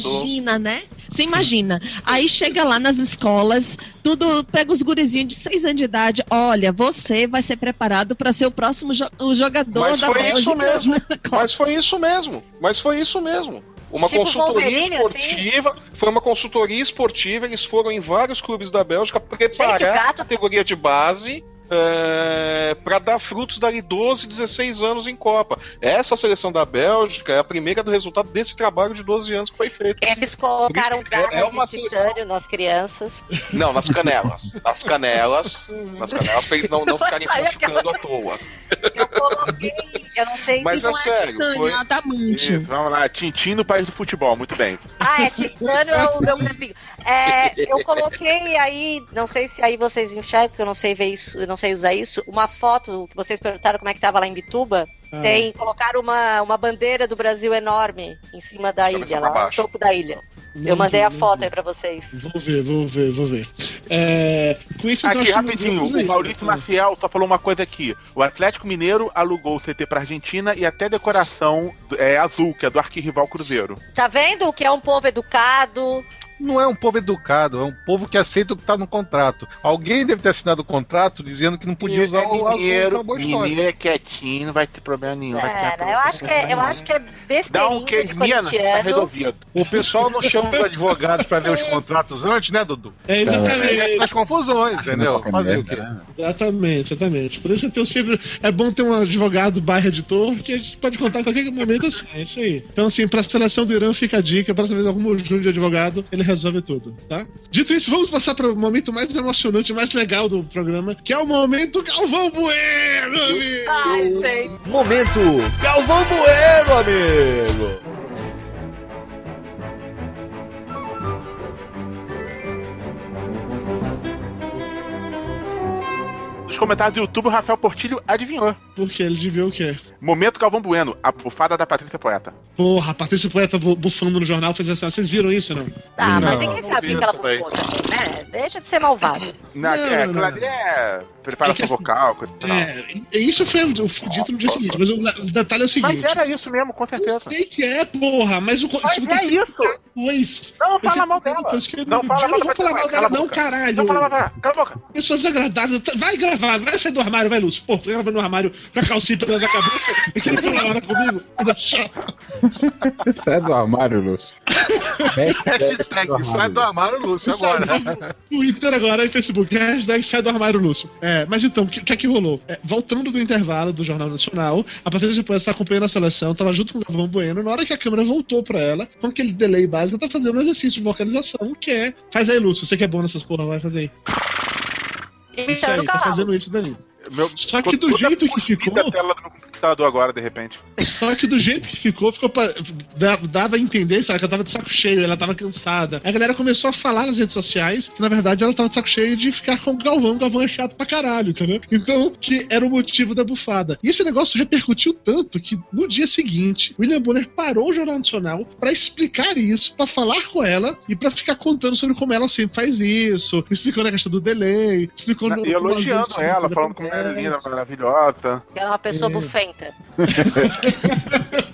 Imagina, né? Você imagina. Aí chega lá nas escolas, tudo pega os gurizinhos de 6 anos de idade. Olha, você vai ser preparado para ser o próximo jo- o jogador Mas da foi Bélgica. isso mesmo. Mas foi isso mesmo. Mas foi isso mesmo. Uma Tipo consultoria assim? esportiva, foi uma consultoria esportiva, eles foram em vários clubes da Bélgica preparar Gente, gato- a categoria de base é, para dar frutos dali 12, 16 anos em Copa. Essa seleção da Bélgica é a primeira do resultado desse trabalho de 12 anos que foi feito. Eles colocaram que é- é garras uma de titânio nas crianças. Não, nas canelas. Nas canelas. Nas canelas para eles não, não ficarem se machucando à toa. Eu coloquei Eu não sei Mas se é não é. sério, Titânio, foi... adamante. Isso, vamos lá, Tintim no país do futebol, muito bem. Ah, é Titânio é o meu. É, eu coloquei aí, não sei se aí vocês enxergam, porque eu não sei ver isso, eu não sei usar isso, uma foto que vocês perguntaram como é que tava lá em Bituba. Ah. Tem, colocaram uma, uma bandeira do Brasil enorme em cima da ilha, lá no topo da ilha. Eu Não mandei vi, a não foto vi. aí pra vocês. Vou ver, vou ver, vou ver. É, com isso, Aqui, rapidinho, o Maurício? Maciel só falou uma coisa aqui. O Atlético Mineiro alugou o CT pra Argentina e até decoração é, azul, que é do arquirrival Cruzeiro. Tá vendo que é um povo educado? Não é um povo educado, é um povo que aceita o que está no contrato. Alguém deve ter assinado o contrato dizendo que não podia usar o azul pra uma boa história. é quietinho, não vai ter problema nenhum. vai ter Cara, eu acho que é, eu acho que é Dá besteirinha um de queijinha, tá corintiano. resolvido. O pessoal não chama os advogados para ler os contratos antes, né, Dudu? É, exatamente. As confusões, Assina entendeu? Fazer o quê? né? Exatamente, exatamente. Por isso eu tenho sempre. É bom ter um advogado barra editor que a gente pode contar em qualquer momento assim. É isso aí. Então, assim, pra seleção do Irã fica a dica, pra saber algum Júnior de advogado, ele resolve tudo, tá? Dito isso, vamos passar para o momento mais emocionante, mais legal do programa, que é o momento Galvão Bueno, amigo! Ai, gente. Momento Galvão Bueno, amigo. Nos comentários do YouTube, o Rafael Portilho adivinhou. Porque ele devia o quê? Momento Galvão Bueno, a bufada da Patrícia Poeta. Porra, a Patrícia Poeta bu- bufando no jornal fez assim, vocês viram isso, não? Ah, mas Não, ninguém não sabe que ela bufou né? Deixa de ser malvado. Na, Não, é, não, aquilo não. ali é preparação É que assim, vocal, coisa e tal. É, isso foi dito no dia seguinte, mas o, o detalhe é o Mas seguinte. era isso mesmo, com Eu certeza. sei que é, porra, mas o Mas isso é isso! depois. Não Mas fala você- mal dela. depois que- Não fala mal não vou da falar mal Patrícia, dela, não, caralho. Não fala mal dela, cala a boca. Pessoa desagradável. Vai gravar, vai sair do armário, vai, Lúcio. Pô, vai gravar no armário com a calcinha pela da cabeça e que toda hora comigo. Sai do armário, Lúcio. Hashtag sai do armário, Lúcio, agora. Twitter agora e Facebook. Hashtag sai do armário, Lúcio. É, mas então, o que, que é que rolou? É, voltando do intervalo do Jornal Nacional, a Patrícia Poeta está acompanhando a seleção, tava junto com o Galvão Bueno. Na hora que a câmera voltou pra ela, com aquele delay básico, tá fazendo um exercício de vocalização, que é. Faz aí, Lúcio. Você que é bom nessas porra, vai fazer aí. Isso Imitando aí, o tá fazendo isso daí. Meu, Só que do jeito que ficou- a tela do meu computador agora, de repente. Só que do jeito que ficou, ficou pra, da- dava a entender, sabe, que ela tava de saco cheio, ela tava cansada. A galera começou a falar nas redes sociais que, na verdade, ela tava de saco cheio de ficar com o Galvão. O Galvão é chato pra caralho, entendeu? Então, que era o motivo da bufada. E esse negócio repercutiu tanto que, no dia seguinte, William Bonner parou o Jornal Nacional pra explicar isso, pra falar com ela e pra ficar contando sobre como ela sempre faz isso, explicando a questão do delay, explicando... E elogiando vezes ela, falando como é linda, maravilhosa. Que ela é uma pessoa É. bufenta.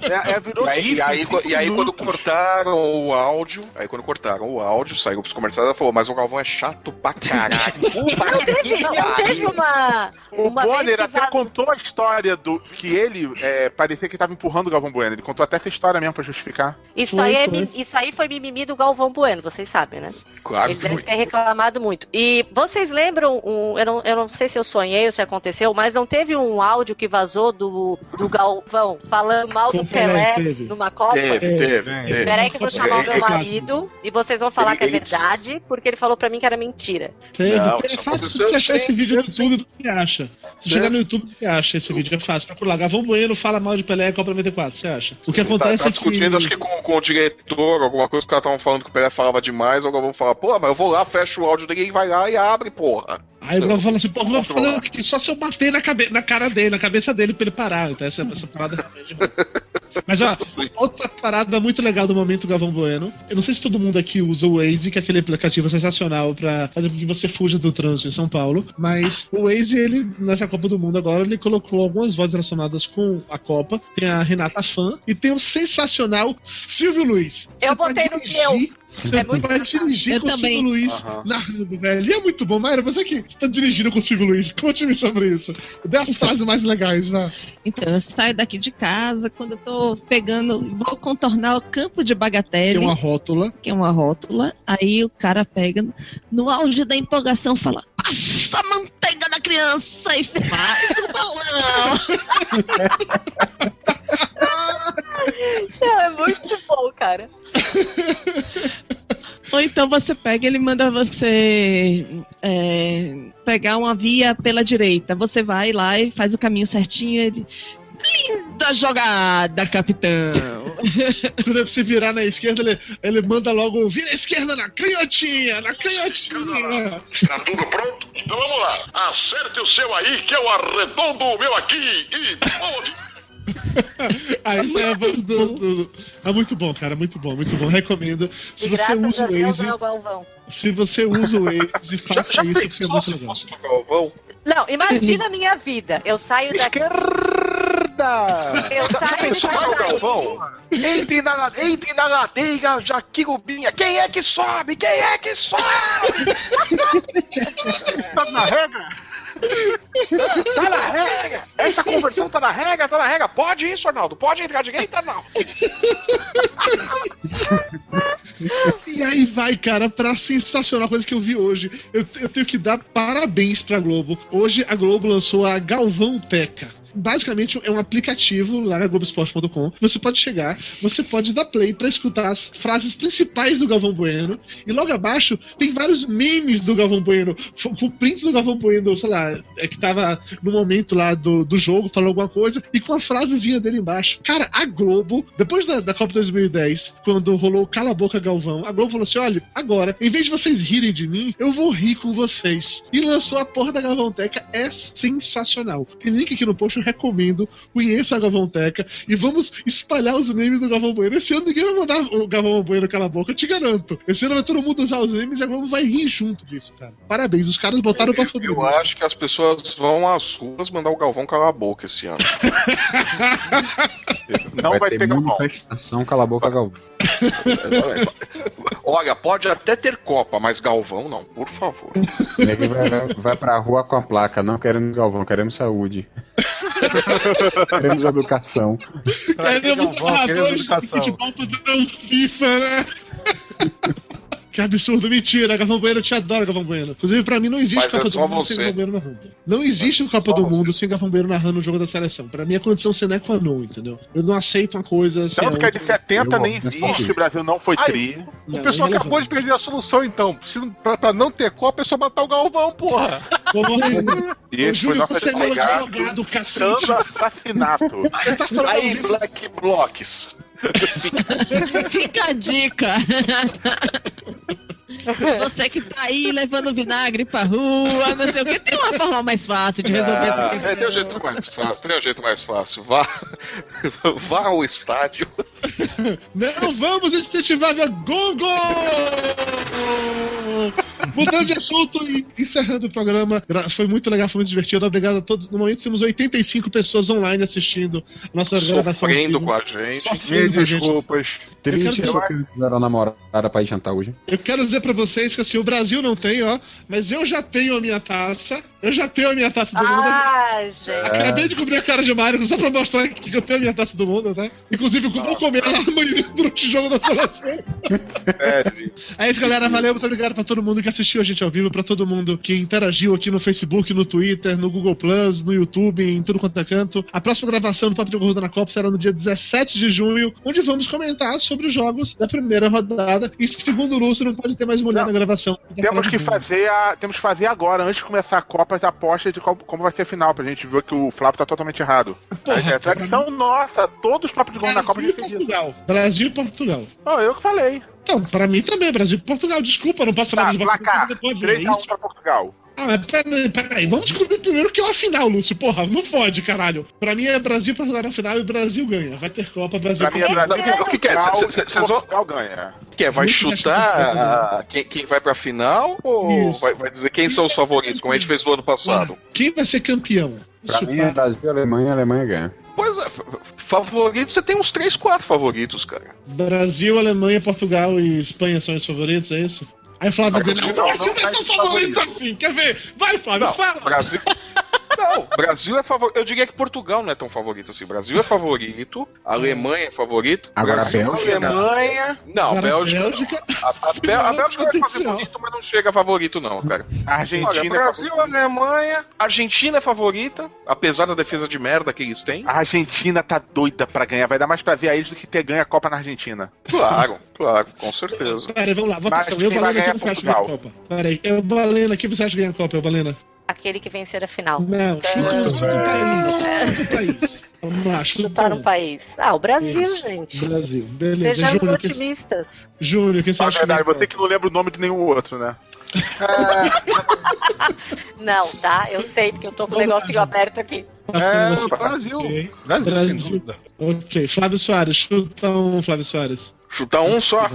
É, é, virou E aí, e aí, cinco e aí quando cortaram o áudio, aí quando cortaram o áudio, saiu pros comerciais, ela falou, mas o Galvão é chato pra caralho. Não teve, não teve uma. O uma Bonner até contou a história do que ele é, parecia que estava empurrando o Galvão Bueno. Ele contou até essa história mesmo pra justificar. Isso, Foi, aí é foi. mi- isso aí foi mimimi do Galvão Bueno, vocês sabem, né? Claro Ele que deve ter reclamado muito. E vocês lembram, um, eu, não, eu não sei se eu sonhei ou se aconteceu, mas não teve um áudio que vazou do, do Galvão falando mal do o Pelé, teve. numa Copa? Teve, teve, teve. Peraí que eu vou chamar o meu marido e vocês vão falar que é verdade, porque ele falou pra mim que era mentira. Teve. Não, é fácil você achar esse vídeo no YouTube, você acha. Se chegar no YouTube, você acha esse vídeo, é fácil. Procura lá, Gavão Bueno fala mal de Pelé Copa 94, você acha? O que Tá, acontece tá é que... discutindo, acho que com, com o diretor, alguma coisa que os caras estavam falando que o Pelé falava demais, o Galvão fala, pô, mas eu vou lá, fecho o áudio dele e vai lá e abre, porra. Aí o Gavão fala assim, pô, vou fazer o quê? Só se eu bater na, cabe... na cara dele, na cabeça dele pra ele parar. Então essa, essa parada realmente... Mas ó, outra parada muito legal do momento Gavão Bueno. Eu não sei se todo mundo aqui usa o Waze, que é aquele aplicativo sensacional pra fazer com que você fuja do trânsito em São Paulo. Mas o Waze, ele, nessa Copa do Mundo agora, ele colocou algumas vozes relacionadas com a Copa. Tem a Renata Fã e tem o sensacional Silvio Luiz. Eu Você botei pode no meu. Você É muito vai dirigir Eu com o também. Silvio Luiz Aham. narrando, velho. E é muito bom, Mayra. Você que tá dirigindo com o Silvio Luiz, conte-me sobre isso. Dê as frases mais legais, vai. Então, eu saio daqui de casa, quando eu tô pegando, vou contornar o campo de bagatelle, uma rótula. que é uma rótula, aí o cara pega, no auge da empolgação, fala, passa a manteiga na criança e faz o balão. Não, é muito bom, cara. Ou então você pega, ele manda você é, pegar uma via pela direita. Você vai lá e faz o caminho certinho. Ele Linda jogada, capitão. Quando é pra você virar na esquerda, ele, ele manda logo vira à esquerda na canhotinha, na canhotinha. Está tudo pronto? Então vamos lá. Acerte o seu aí, que eu arredondo o meu aqui e. Aí isso é a voz do, do- É muito bom, cara, muito bom, muito bom. Recomendo. Se De você usa já o Waze, se você usa o Waze, faça Já isso porque é muito legal. Não, imagina a minha vida. Eu saio daqui. Esquerda! Eu Já saio o Itajaí. Galvão? Entre na, entre na ladeira, Jaquirubinha. Quem é que sobe? Quem é que sobe? Está na regra? Tá na regra! Essa conversão tá na regra, tá na regra. Pode isso, Arnaldo? Pode entrar de direita, não. E aí vai, cara, pra sensacional coisa que eu vi hoje. Eu, eu tenho que dar parabéns pra Globo. Hoje a Globo lançou a Galvão Teca. Basicamente é um aplicativo lá na Globoesporte.com. Você pode chegar, você pode dar play pra escutar as frases principais do Galvão Bueno. E logo abaixo tem vários memes do Galvão Bueno, com prints do Galvão Bueno, sei lá, é que tava no momento lá do, do jogo, falando alguma coisa, e com a frasezinha dele embaixo. Cara, a Globo, depois da, da Copa 2010, quando rolou Cala a Boca Galvão, a Globo falou assim: olha, agora, em vez de vocês rirem de mim, eu vou rir com vocês. E lançou a porra da Galvãoteca, é sensacional. Tem link aqui no post, eu recomendo. Conheça a Galvãoteca e vamos espalhar os memes do Galvão Bueno. Esse ano ninguém vai mandar o Galvão Bueno Cala a Boca, eu te garanto. Esse ano vai todo mundo usar os memes e a Globo vai rir junto disso, cara. Parabéns, os caras botaram pra foder. Eu nisso. acho que as pessoas vão às ruas mandar o Galvão calar a boca esse ano. Não vai, ter Galvão. manifestação, cala a boca, Galvão. Olha, pode até ter Copa, mas Galvão não, por favor. Nego vai, vai pra rua com a placa, não queremos Galvão, queremos saúde. queremos educação. Queremos narradores de educação. futebol padrão FIFA, né? Que absurdo, mentira, Galvão Bueno, eu te adoro, Galvão Bueno. Inclusive, pra mim não existe Mas Copa é do Mundo sem você. Galvão Bueno narrando. Não existe Copa do Mundo sem Galvão Bueno narrando o jogo da seleção. Pra mim é condição sine qua non, entendeu? Eu não aceito uma coisa assim. Tanto que a de 70 Eu nem existe, o Brasil não foi tri. O pessoal acabou de perder a solução, então. Pra, pra não ter Copa, é só matar o Galvão, porra. E foi Júlio, você é meu advogado, cacete. Sandro assassinato. Você tá falando Aí, Black Blocks. Fica a dica. Você que tá aí levando vinagre pra rua, não sei o que, tem uma forma mais fácil de resolver essa Ah, questão. é, tem um jeito mais fácil, tem um jeito mais fácil. Vá, vá ao estádio. Não vamos incentivar a Gongo! Mudando de assunto e encerrando o programa. Gra- Foi muito legal, foi muito divertido. Obrigado a todos. No momento temos 85 pessoas online assistindo a nossa gravação. ao Sofrendo com a gente. Sofrendo com a gente. Desculpas. Triste quero- eu que fizeram a namorada pra ir jantar hoje. Eu quero dizer pra vocês que assim, o Brasil não tem, ó, mas eu já tenho a minha taça. Eu já tenho a minha taça do mundo. Ai, gente. Acabei de cobrir a cara de Mário só pra mostrar que eu tenho a minha taça do mundo, tá? Inclusive, eu vou comer ela amanhã durante o jogo da seleção. Sério. É isso, galera. Valeu, muito obrigado pra todo mundo que assistiu a gente ao vivo, pra todo mundo que interagiu aqui no Facebook, no Twitter, no Google Plus, no YouTube, em tudo quanto é canto. A próxima gravação do Papo de Gordo na Copa será no dia 17 de junho, onde vamos comentar sobre os jogos da primeira rodada. E segundo o Lúcio, não pode ter mais mulher Não. na gravação. Temos que fazer a, temos que fazer agora, antes de começar a Copa, as apostas de como, como vai ser a final, pra gente ver que o Flávio tá totalmente errado. Porra, é tradição nossa, todos os papos de gol na Copa Brasil de e. Portugal. Brasil e Portugal. Oh, eu que falei. Então, pra mim também, Brasil e Portugal. Desculpa, não posso falar Tá, blocos placar. depois, é 3x1 isso. pra Portugal. Ah, mas peraí, peraí. Vamos descobrir primeiro que é uma final, Lúcio. Porra, não fode, caralho. Pra mim é Brasil pra jogar na final e o Brasil ganha. Vai ter Copa, Brasil Pra mim é O que que é? Portugal, Cê- cê- cês vão- Portugal ganha. Que é, vai chutar quem, quem vai pra final ou vai, vai dizer quem são os favoritos, como a gente fez no ano passado? Quem vai ser campeão? Pra Isso, mim é. Brasil, Alemanha, Alemanha ganha. Pois é, favoritos, você tem uns 3, 4 favoritos, cara. Brasil, Alemanha, Portugal e Espanha são os favoritos, é isso? Aí o Flávio vai dizer, não, o Brasil não é não tão favorito. assim. Quer ver? Vai, Flávio, Não, fala. Brasil. Não, Brasil é favorito. Eu diria que Portugal não é tão favorito assim. Brasil é favorito, a Alemanha é favorito. Agora a Brasil, Bélgica? Alemanha. Não, a Agora, Bélgica. Bélgica. A, a, Bé- a Bélgica vai fazer bonito, mas não chega a favorito, não, cara. A Argentina Olha, é Brasil, favorita. Alemanha. Argentina é favorita, apesar da defesa de merda que eles têm. A Argentina tá doida pra ganhar. Vai dar mais prazer a eles do que ter ganho a Copa na Argentina. Claro, claro, com certeza. Peraí, vamos lá, votação. Mas Eu, Balena, ganhar quem você acha que ganha a? Copa? Peraí, eu, Balena, quem você acha que ganha a Copa, eu, Balena? Aquele que vencer a final. Não, chuta o do país. Chuta o país. Vamos lá, chuta. Chutar um país. Ah, o Brasil, Isso. gente. Brasil. Beleza. Sejamos que, otimistas. Júnior, que você Na acha verdade, que você que não lembra o nome de nenhum outro, né? Não, tá? Eu sei, porque eu tô com o negocinho aberto aqui. É, Você- Brasil. Ok. Brasil, sem Brasil. dúvida. Ok, Flávio Soares, chuta um, Flávio Soares. Chutar um só.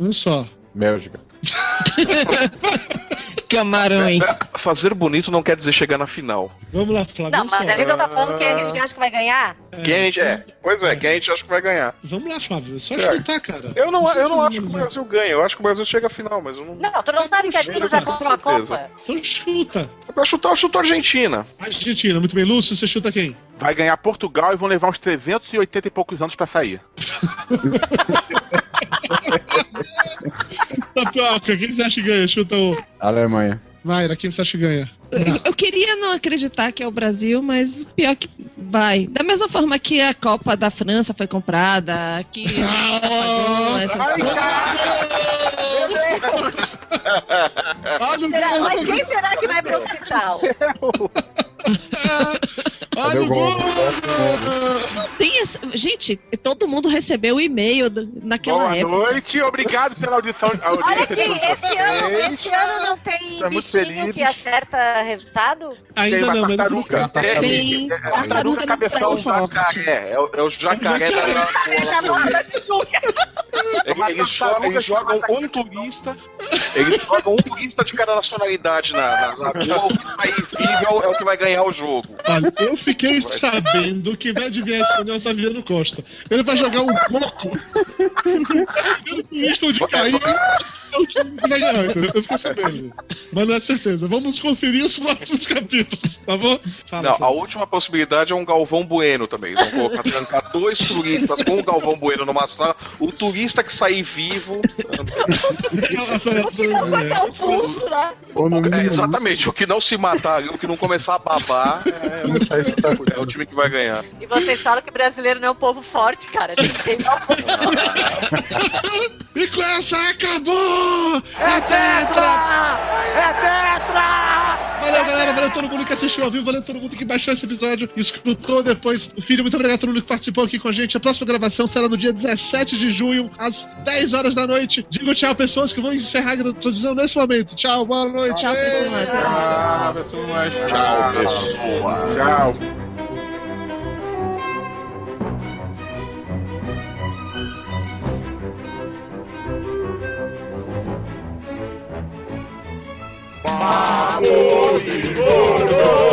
Um só. Bélgica. Camarões. Fazer bonito não quer dizer chegar na final. Vamos lá, Flávio. Não, mas a gente não tá falando quem a gente acha que vai ganhar. É, Quem a gente é? Pois é, quem a gente acha que vai ganhar. Vamos lá, Flávio. É só É. chutar, cara. Eu não, eu não acho que o. Brasil ganha. Eu acho que o Brasil chega à final, mas eu não. Não, tu não sabe que a gente não vai contra uma certeza. Copa. Então chuta. Pra chutar, eu chuto a Argentina. Argentina, muito bem. Lúcio, você chuta quem? Vai ganhar Portugal e vão levar uns 380 e poucos anos pra sair. Tapioca, quem você acha que ganha? Chuta o. Alemanha. Mayra, quem você acha que ganha? Eu, eu queria não acreditar que é o Brasil, mas pior que vai. Da mesma forma que a Copa da França foi comprada, que. Ah, Ai, mas quem será que vai pro hospital? Olha o gol! Tem esse- Gente, todo mundo recebeu o e-mail naquela Boa época. noite, obrigado pela audição. Olha aqui, esse ano, esse ano não tem Estamos bichinho felizes. que acerta resultado? Ainda Tem uma não, mas tartaruga. Tem É, tartaruga tartaruga no cabeção prego forte. Jacaré. É o, é o jacaré da Lagoa. Eles, jogam, eles jogam um turista. Eles jogam um turista de cada nacionalidade na, na. O que sair vivo é o que vai ganhar o jogo. Olha, eu fiquei sabendo que vai adivinhar ano é Otaviano Costa. Ele vai jogar um pouco. Ele turista de cair. É o time que vai ganhar, entendeu? Eu fiquei sabendo. Mas não é certeza. Vamos conferir os próximos capítulos, tá bom? Fala, Não, a Flávio. última possibilidade é um Galvão Bueno também. Eles vão colocar, trancar dois turistas com o Galvão Bueno numa sala. O turista que sair vivo. Nossa, nossa, Não é. o pulso, né? É, exatamente, o que não se matar, o que não começar a babar é, é o time que vai ganhar. E vocês falam que brasileiro não é um povo forte, cara. A gente tem E com essa acabou! É tetra! É tetra! Valeu, galera. Valeu todo mundo que assistiu ao vivo. Valeu todo mundo que baixou esse episódio e escutou depois. O filho, muito obrigado a todo mundo que participou aqui com a gente. A próxima gravação será no dia 17 de junho, às 10 horas da noite. Digo tchau, pessoas que vão encerrar a transmissão nesse momento. Tchau, boa noite. Tchau, pessoal. Ah, pessoas. Tchau, pessoa. Tchau. Papo de Gordo.